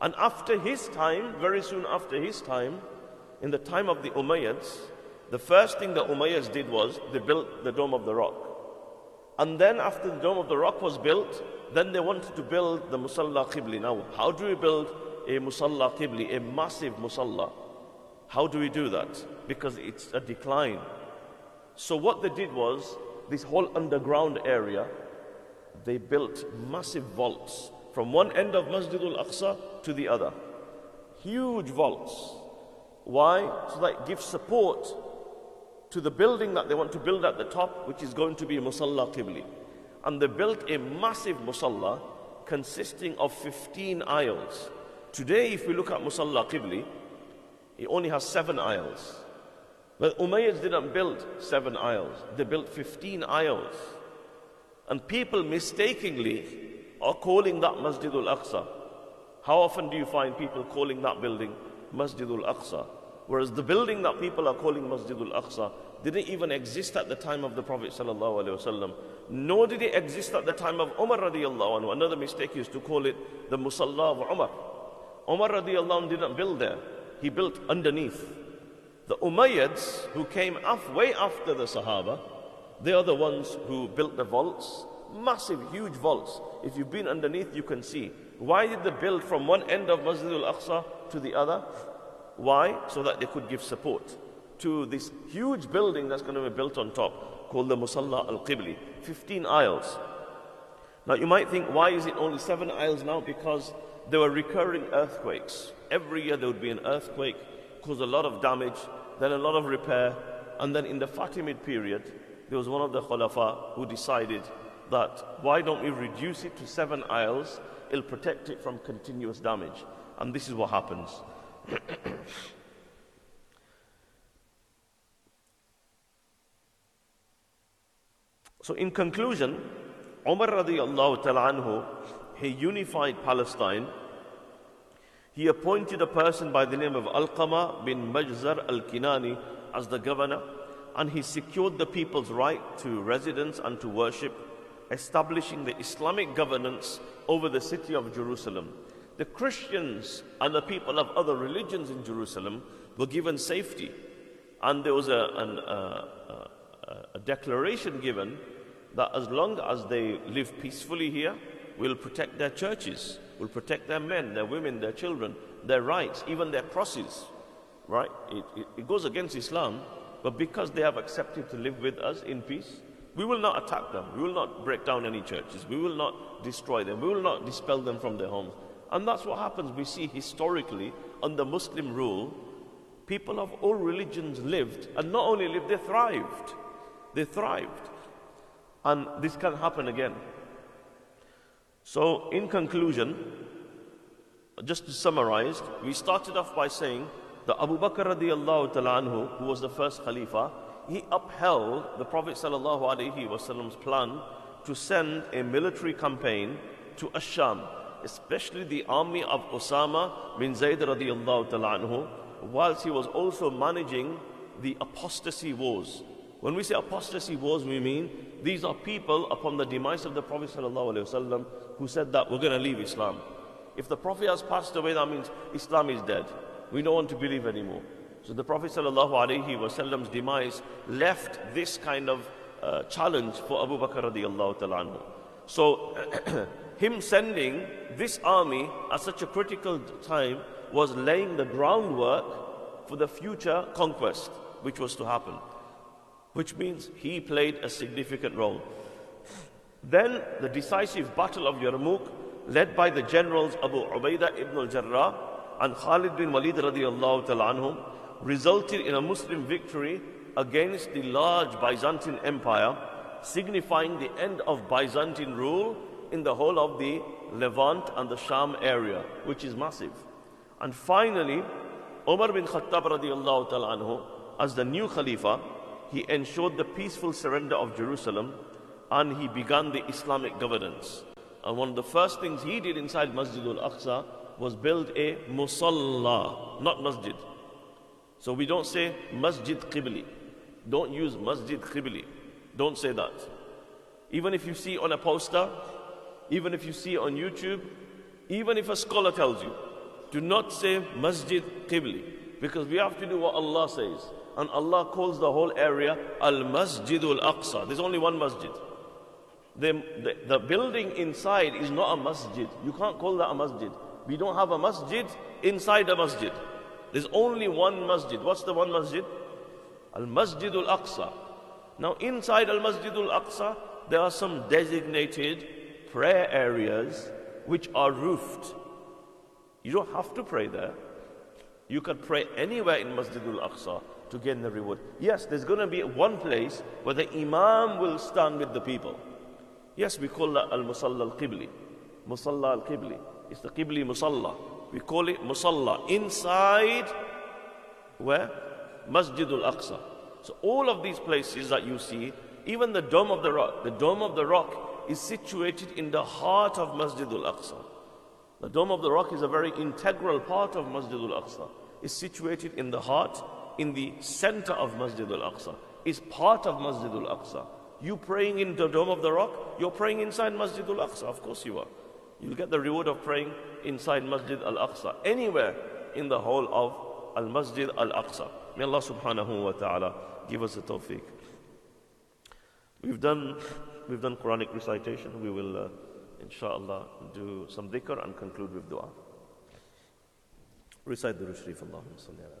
And after his time, very soon after his time, in the time of the Umayyads, the first thing the Umayyads did was they built the Dome of the Rock. And then after the Dome of the Rock was built, then they wanted to build the Musalla Qibli. Now, how do we build a Musalla Qibli, a massive Musalla? How do we do that? Because it's a decline. So what they did was, this whole underground area, they built massive vaults from one end of Masjid al-Aqsa to the other. Huge vaults. Why? So that gives support to the building that they want to build at the top, which is going to be Musalla Qibli. And they built a massive Musalla consisting of 15 aisles. Today, if we look at Musalla Qibli, it only has seven aisles. But Umayyads didn't build seven aisles, they built 15 aisles. And people mistakenly are calling that Masjidul Aqsa. How often do you find people calling that building Masjidul Aqsa? Whereas the building that people are calling Masjidul Aqsa didn't even exist at the time of the Prophet ﷺ, nor did it exist at the time of Umar radiallahu anhu. Another mistake is to call it the Musalla of Umar. Umar radiallahu anhu didn't build there, he built underneath. The Umayyads, who came way after the Sahaba, they are the ones who built the vaults, massive, huge vaults. If you've been underneath, you can see. Why did they build from one end of Masjid al-Aqsa to the other? Why? So that they could give support to this huge building that's going to be built on top called the Musalla al-Qibli. 15 aisles. Now you might think, why is it only seven aisles now? Because there were recurring earthquakes. Every year there would be an earthquake, cause a lot of damage, then a lot of repair, and then in the Fatimid period, there was one of the Khulafa who decided that why don't we reduce it to seven aisles? It'll protect it from continuous damage. And this is what happens. so, in conclusion, Umar radiallahu anhu, he unified Palestine. He appointed a person by the name of Alqama bin Majzar al Kinani as the governor, and he secured the people's right to residence and to worship, establishing the Islamic governance over the city of Jerusalem. The Christians and the people of other religions in Jerusalem were given safety, and there was a, an, a declaration given that as long as they live peacefully here, we'll protect their churches, we'll protect their men, their women, their children, their rights, even their crosses. Right? It, it, it goes against Islam, but because they have accepted to live with us in peace, we will not attack them. We will not break down any churches. We will not destroy them. We will not dispel them from their homes. And that's what happens. We see historically under Muslim rule, people of all religions lived, and not only lived, they thrived. They thrived. And this can happen again. So, in conclusion, just to summarize, we started off by saying the Abu Bakr radiallahu anhu, who was the first Khalifa, he upheld the Prophet sallallahu alaihi wasallam's plan to send a military campaign to Asham, especially the army of Osama bin Zayd radiallahu anhu, whilst he was also managing the apostasy wars. When we say apostasy wars, we mean these are people upon the demise of the Prophet ﷺ who said that we're going to leave Islam. If the Prophet has passed away, that means Islam is dead. We don't want to believe anymore. So the Prophet ﷺ's demise left this kind of uh, challenge for Abu Bakr radiallahu So him sending this army at such a critical time was laying the groundwork for the future conquest which was to happen. Which means he played a significant role. Then the decisive battle of Yarmouk led by the generals Abu Ubaidah ibn al-Jarrah and Khalid bin Walid radiallahu anhum resulted in a Muslim victory against the large Byzantine Empire, signifying the end of Byzantine rule in the whole of the Levant and the Sham area, which is massive. And finally, Umar bin Khattab radiallahu anhu, as the new Khalifa, he ensured the peaceful surrender of Jerusalem and he began the Islamic governance. And one of the first things he did inside Masjid al-Aqsa was build a musalla, not masjid. So we don't say Masjid Qibli. Don't use Masjid Qibli. Don't say that. Even if you see on a poster, even if you see on YouTube, even if a scholar tells you, do not say Masjid Qibli. Because we have to do what Allah says. And Allah calls the whole area Al Masjidul Aqsa. There's only one masjid. The, the, the, building inside is not a masjid. You can't call that a masjid. We don't have a masjid inside a masjid. There's only one masjid. What's the one masjid? Al Masjid al Aqsa. Now, inside Al Masjid al Aqsa, there are some designated prayer areas which are roofed. You don't have to pray there. You can pray anywhere in Masjidul Aqsa to gain the reward. Yes, there's going to be one place where the Imam will stand with the people. Yes, we call that Al Musalla Al Qibli. Musalla Al Qibli. It's the Qibli Musalla. We call it Musalla. Inside where? Masjidul Aqsa. So all of these places that you see, even the Dome of the Rock, the Dome of the Rock is situated in the heart of Masjidul Aqsa. The Dome of the Rock is a very integral part of Masjidul Aqsa. It's situated in the heart, in the center of Masjid al-Aqsa, is part of Masjid al-Aqsa. You praying in the Dome of the Rock, you're praying inside Masjid al-Aqsa, Of course you are. You'll get the reward of praying inside Masjid Al Aqsa, anywhere in the whole of Al Masjid Al Aqsa. May Allah subhanahu wa ta'ala give us the tawfiq. We've done, we've done Quranic recitation. We will, uh, inshallah, do some dhikr and conclude with dua. Recite the Sharif Allahumma salli ala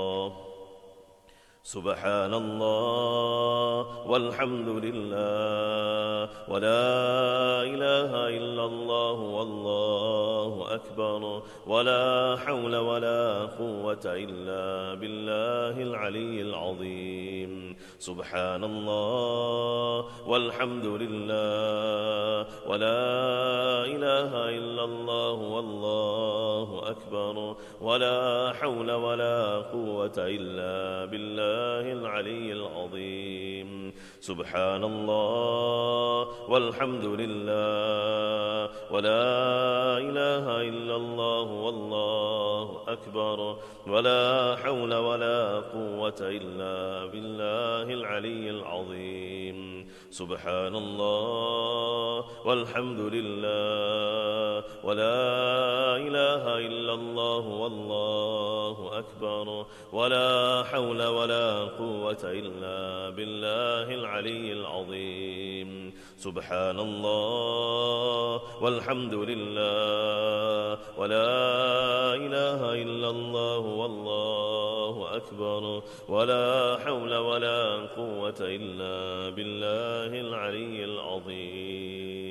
سبحان الله والحمد لله ولا إله إلا الله والله أكبر ولا حول ولا قوة إلا بالله العلي العظيم سبحان الله والحمد لله ولا إله إلا الله والله أكبر ولا حول ولا قوة إلا بالله العلي العظيم سبحان الله والحمد لله ولا إله إلا الله والله أكبر ولا حول ولا قوة إلا بالله العلي العظيم سبحان الله والحمد لله ولا إله إلا الله والله أكبر ولا حول ولا قوة إلا بالله العلي العظيم سبحان الله والحمد لله ولا إله إلا الله والله أكبر ولا حول ولا قوة إلا بالله العلي العظيم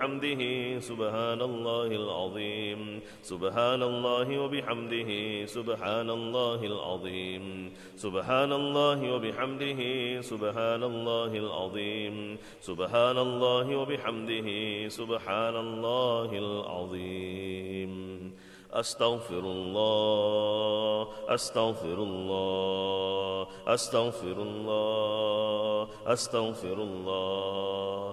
وبحمده سبحان الله العظيم. سبحان الله وبحمده سبحان الله العظيم. سبحان الله وبحمده سبحان الله العظيم. سبحان الله وبحمده سبحان الله العظيم. أستغفر الله أستغفر الله أستغفر الله أستغفر الله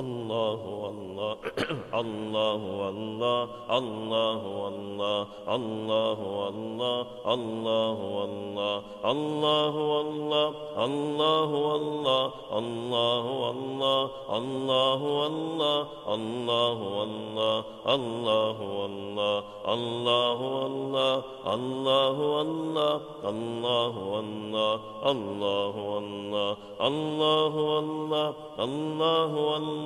الله والله الله والله الله والله الله والله الله والله الله والله الله والله الله والله الله والله الله والله الله والله الله والله الله والله الله والله الله والله الله والله الله والله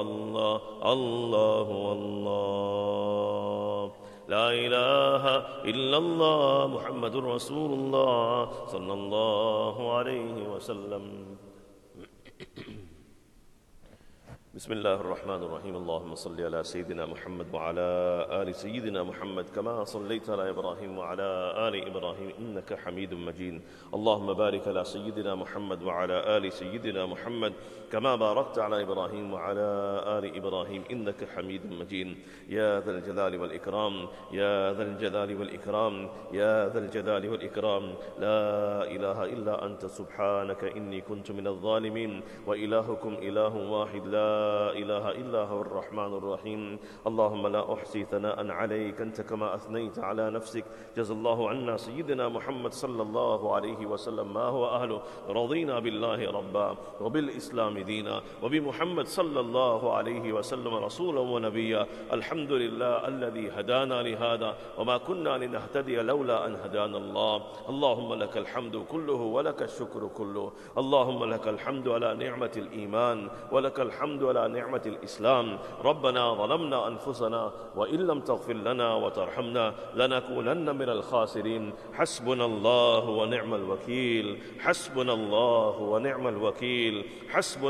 الله الله الله لا إله إلا الله محمد رسول الله صلى الله عليه وسلم. بسم الله الرحمن الرحيم. اللهم صل على سيدنا محمد وعلى آل سيدنا محمد كما صليت على إبراهيم وعلى آل إبراهيم إنك حميد مجيد. اللهم بارك على سيدنا محمد وعلى آل سيدنا محمد كما باركت على إبراهيم وعلى آل إبراهيم إنك حميد مجيد. يا ذا الجلال والإكرام يا ذا الجلال والإكرام يا ذا الجلال والإكرام. لا إله إلا أنت سبحانك إني كنت من الظالمين. وإلهكم إله واحد لا إله إلا هو الرحمن الرحيم. اللهم لا أحصي ثناء عليك أنت كما أثنيت على نفسك. جزا الله عنا سيدنا محمد صلى الله عليه وسلم ما هو أهله؟ رضينا بالله ربا. وبالإسلام دينا وبمحمد صلى الله عليه وسلم رسولا ونبيا الحمد لله الذي هدانا لهذا وما كنا لنهتدي لولا أن هدانا الله. اللهم لك الحمد كله ولك الشكر كله. اللهم لك الحمد على نعمة الإيمان ولك الحمد على نعمة الإسلام. ربنا ظلمنا أنفسنا وإن لم تغفر لنا وترحمنا لنكونن من الخاسرين. حسبنا الله ونعم الوكيل. حسبنا الله ونعم الوكيل. حسبنا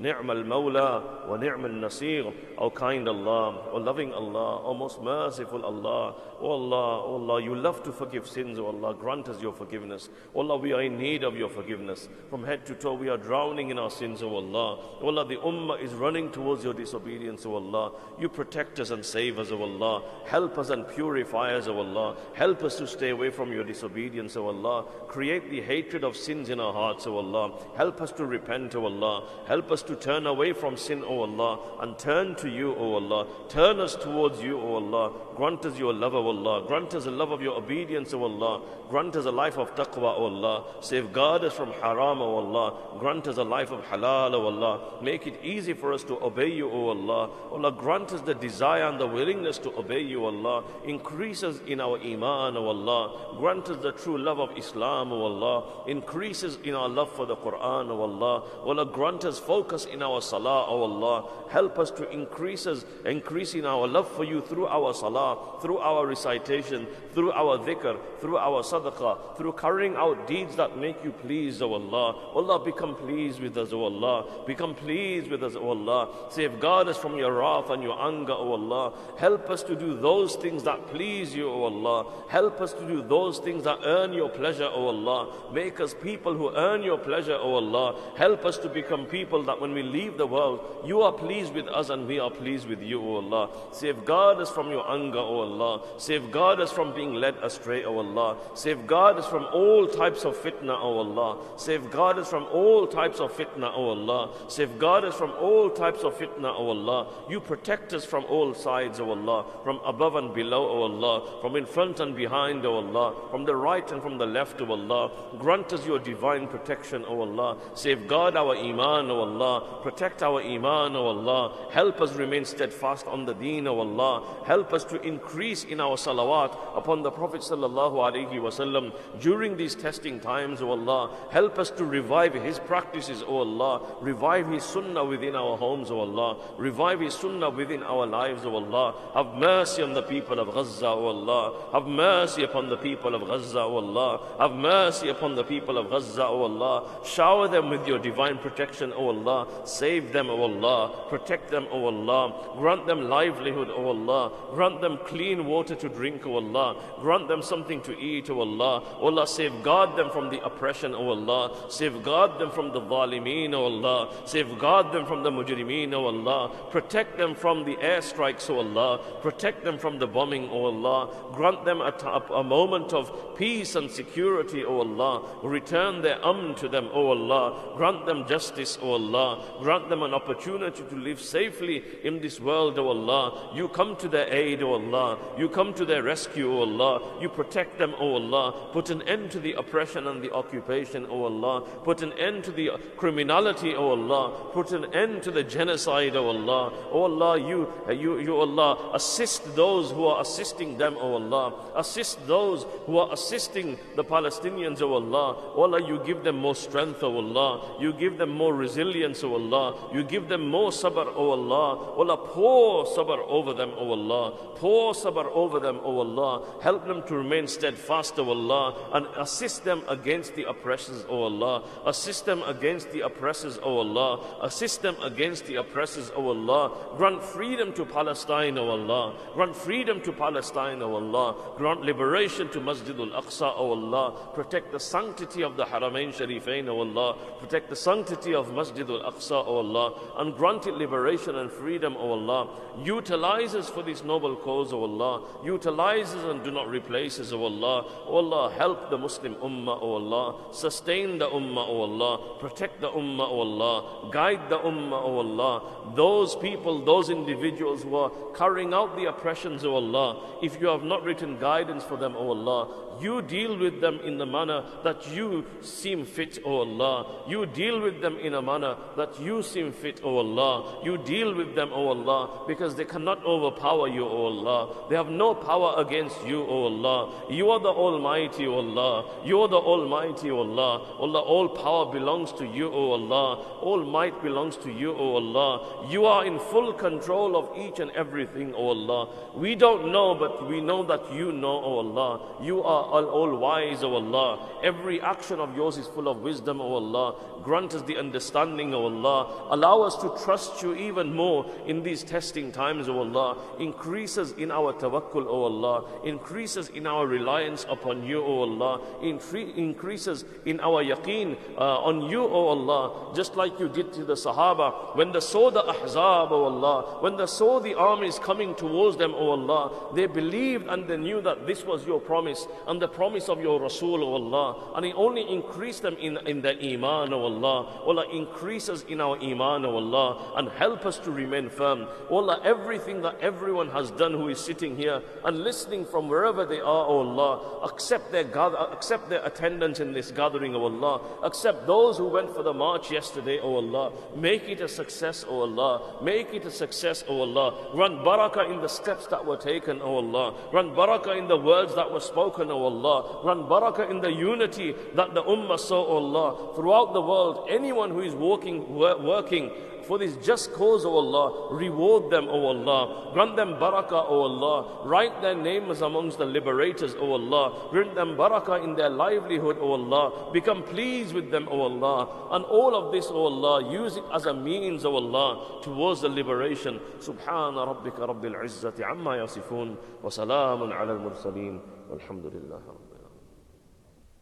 Ni'm al-Mawla wa al-Nasir. O kind Allah, O loving Allah, O most merciful Allah. O Allah, O Allah, you love to forgive sins, O Allah. Grant us your forgiveness. O Allah, we are in need of your forgiveness. From head to toe, we are drowning in our sins, O Allah. O Allah, the Ummah is running towards your disobedience, O Allah. You protect us and save us, O Allah. Help us and purify us, O Allah. Help us to stay away from your disobedience, O Allah. Create the hatred of sins in our hearts, O Allah. Help us to repent, O Allah. Help us to turn away from sin, O Allah, and turn to you, O Allah. Turn us towards you, O Allah. Grant us your love, O Allah. Grant us a love of your obedience, O Allah. Grant us a life of taqwa, O Allah. Safeguard us from haram, O Allah. Grant us a life of halal, O Allah. Make it easy for us to obey you, O Allah. O Allah, grant us the desire and the willingness to obey you, Allah. Increase us in our iman, O Allah. Grant us the true love of Islam, O Allah. Increase us in our love for the Quran, O Allah. O Allah, grant us focus in our salah, O Allah. Help us to increase us, increase in our love for you through our salah, through our recitation, through our dhikr, through our sadaqah, through carrying out deeds that make you pleased, O Allah. Allah, become pleased with us, O Allah. Become pleased with us, O Allah. Safeguard us from your wrath and your anger, O Allah. Help us to do those things that please you, O Allah. Help us to do those things that earn your pleasure, O Allah. Make us people who earn your pleasure, O Allah. Help us to become people that when we leave the world, you are pleased with us and we are pleased with you, O Allah. Safeguard us from your anger, O Allah. Safeguard us from being led astray, O Allah. Safeguard us from all types of fitna, O Allah. Safeguard us from all types of fitna, O Allah. Safeguard us from all types of fitna, O Allah. You protect us from all sides, O Allah. From above and below, O Allah. From in front and behind, O Allah. From the right and from the left, O Allah. Grant us your divine protection, O Allah. Save Safeguard our iman, O Allah. Protect our iman, O Allah. Help us remain steadfast on the deen, O Allah. Help us to increase in our salawat upon the Prophet sallallahu alaihi wasallam during these testing times, O Allah. Help us to revive his practices, O Allah. Revive his sunnah within our homes, O Allah. Revive his sunnah within our lives, O Allah. Have mercy on the people of Gaza, O Allah. Have mercy upon the people of Gaza, O Allah. Have mercy upon the people of Gaza, O Allah. Shower them with your divine protection, O Allah. Save them, O Allah. Protect them, O Allah. Grant them livelihood, O Allah. Grant them clean water to drink, O Allah. Grant them something to eat, O Allah. O Allah, safeguard them from the oppression, O Allah. Safeguard them from the zalimeen, O Allah. Safeguard them from the mujrimeen, O Allah. Protect them from the airstrikes, O Allah. Protect them from the bombing, O Allah. Grant them a, a moment of peace and security, O Allah. Return their amn to them, O Allah. Grant them justice, O Allah. Grant them an opportunity to live safely in this world, O Allah. You come to their aid, O Allah. You come to their rescue, O Allah. You protect them, O Allah. Put an end to the oppression and the occupation, O Allah. Put an end to the criminality, O Allah. Put an end to the genocide, O Allah. O Allah, you, you, you, Allah, assist those who are assisting them, O Allah. Assist those who are assisting the Palestinians, O Allah. O Allah, you give them more strength, O Allah. You give them more resilience, O Allah. You give them more sabr, O Allah. Allah, pour sabr over them, O Allah. Pour sabr over them, O Allah. Help them to remain steadfast, O Allah, and assist them against the oppressors, O Allah. Assist them against the oppressors, O Allah. Assist them against the oppressors, O Allah. Grant freedom to Palestine, O Allah. Grant freedom to Palestine, O Allah. Grant liberation to Masjid al-Aqsa, O Allah. Protect the sanctity of the Haramain Sharifain, O Allah. Protect the sanctity of Masjid al-Aqsa, O Allah. And grant it liberation and freedom, O Allah. Utilize us for this noble cause, O Allah. Utilize us and do not replace us, O Allah. O Allah, help the Muslim Ummah, O Allah. Sustain the Ummah, O Allah. Protect the Ummah, O Allah. Guide the Ummah, O Allah. Those people, those individuals who are carrying out the oppressions, O Allah. If you have not written guidance for them, O Allah, you deal with them in the manner that you seem fit, O Allah. You deal with them in a manner that you seem fit, O Allah. You deal with them, O Allah, because they cannot overpower you, O Allah. They have no power against you, O Allah. You are the Almighty, O Allah. You are the Almighty, O Allah. Allah, all power belongs to you, O Allah. All might belongs to you, O Allah. You are in full control of each and everything, O Allah. We don't know, but we know that you know, O Allah. You are all, wise, O Allah. Every action of yours is full of wisdom, O Allah. Grant us the understanding, O Allah. Allow us to trust you even more in these testing times, O Allah. Increase us in our tawakkul, O Allah. Increase us in our reliance upon you, O Allah. Incre- increase us in our yaqeen uh, on you, O Allah. Just like you did to the Sahaba when they saw the Ahzab, O Allah. When they saw the armies coming towards them, O Allah. They believed and they knew that this was your promise and the promise of your Rasul, O Allah. And only increased them in, in their iman, O Allah. O Allah, increase us in our iman, O Allah, and help us to remain firm. O Allah, everything that everyone has done who is sitting here and listening from wherever they are, O Allah, accept their, gather, accept their attendance in this gathering, O Allah. Accept those who went for the march yesterday, O Allah. Make it a success, O Allah. Make it a success, O Allah. Grant barakah in the steps that were taken, O Allah. Grant barakah in the words that were spoken, O Allah. Grant barakah in the unity that the ummah saw, Allah. Throughout the world, anyone who is walking, working for this just cause, O Allah, reward them, O Allah. Grant them barakah, O Allah. Write their names amongst the liberators, O Allah. Grant them barakah in their livelihood, O Allah. Become pleased with them, O Allah. And all of this, O Allah, use it as a means, O Allah, towards the liberation. سبحان ربك رب العزة عما يصفون وسلام على المرسلين والحمد لله رب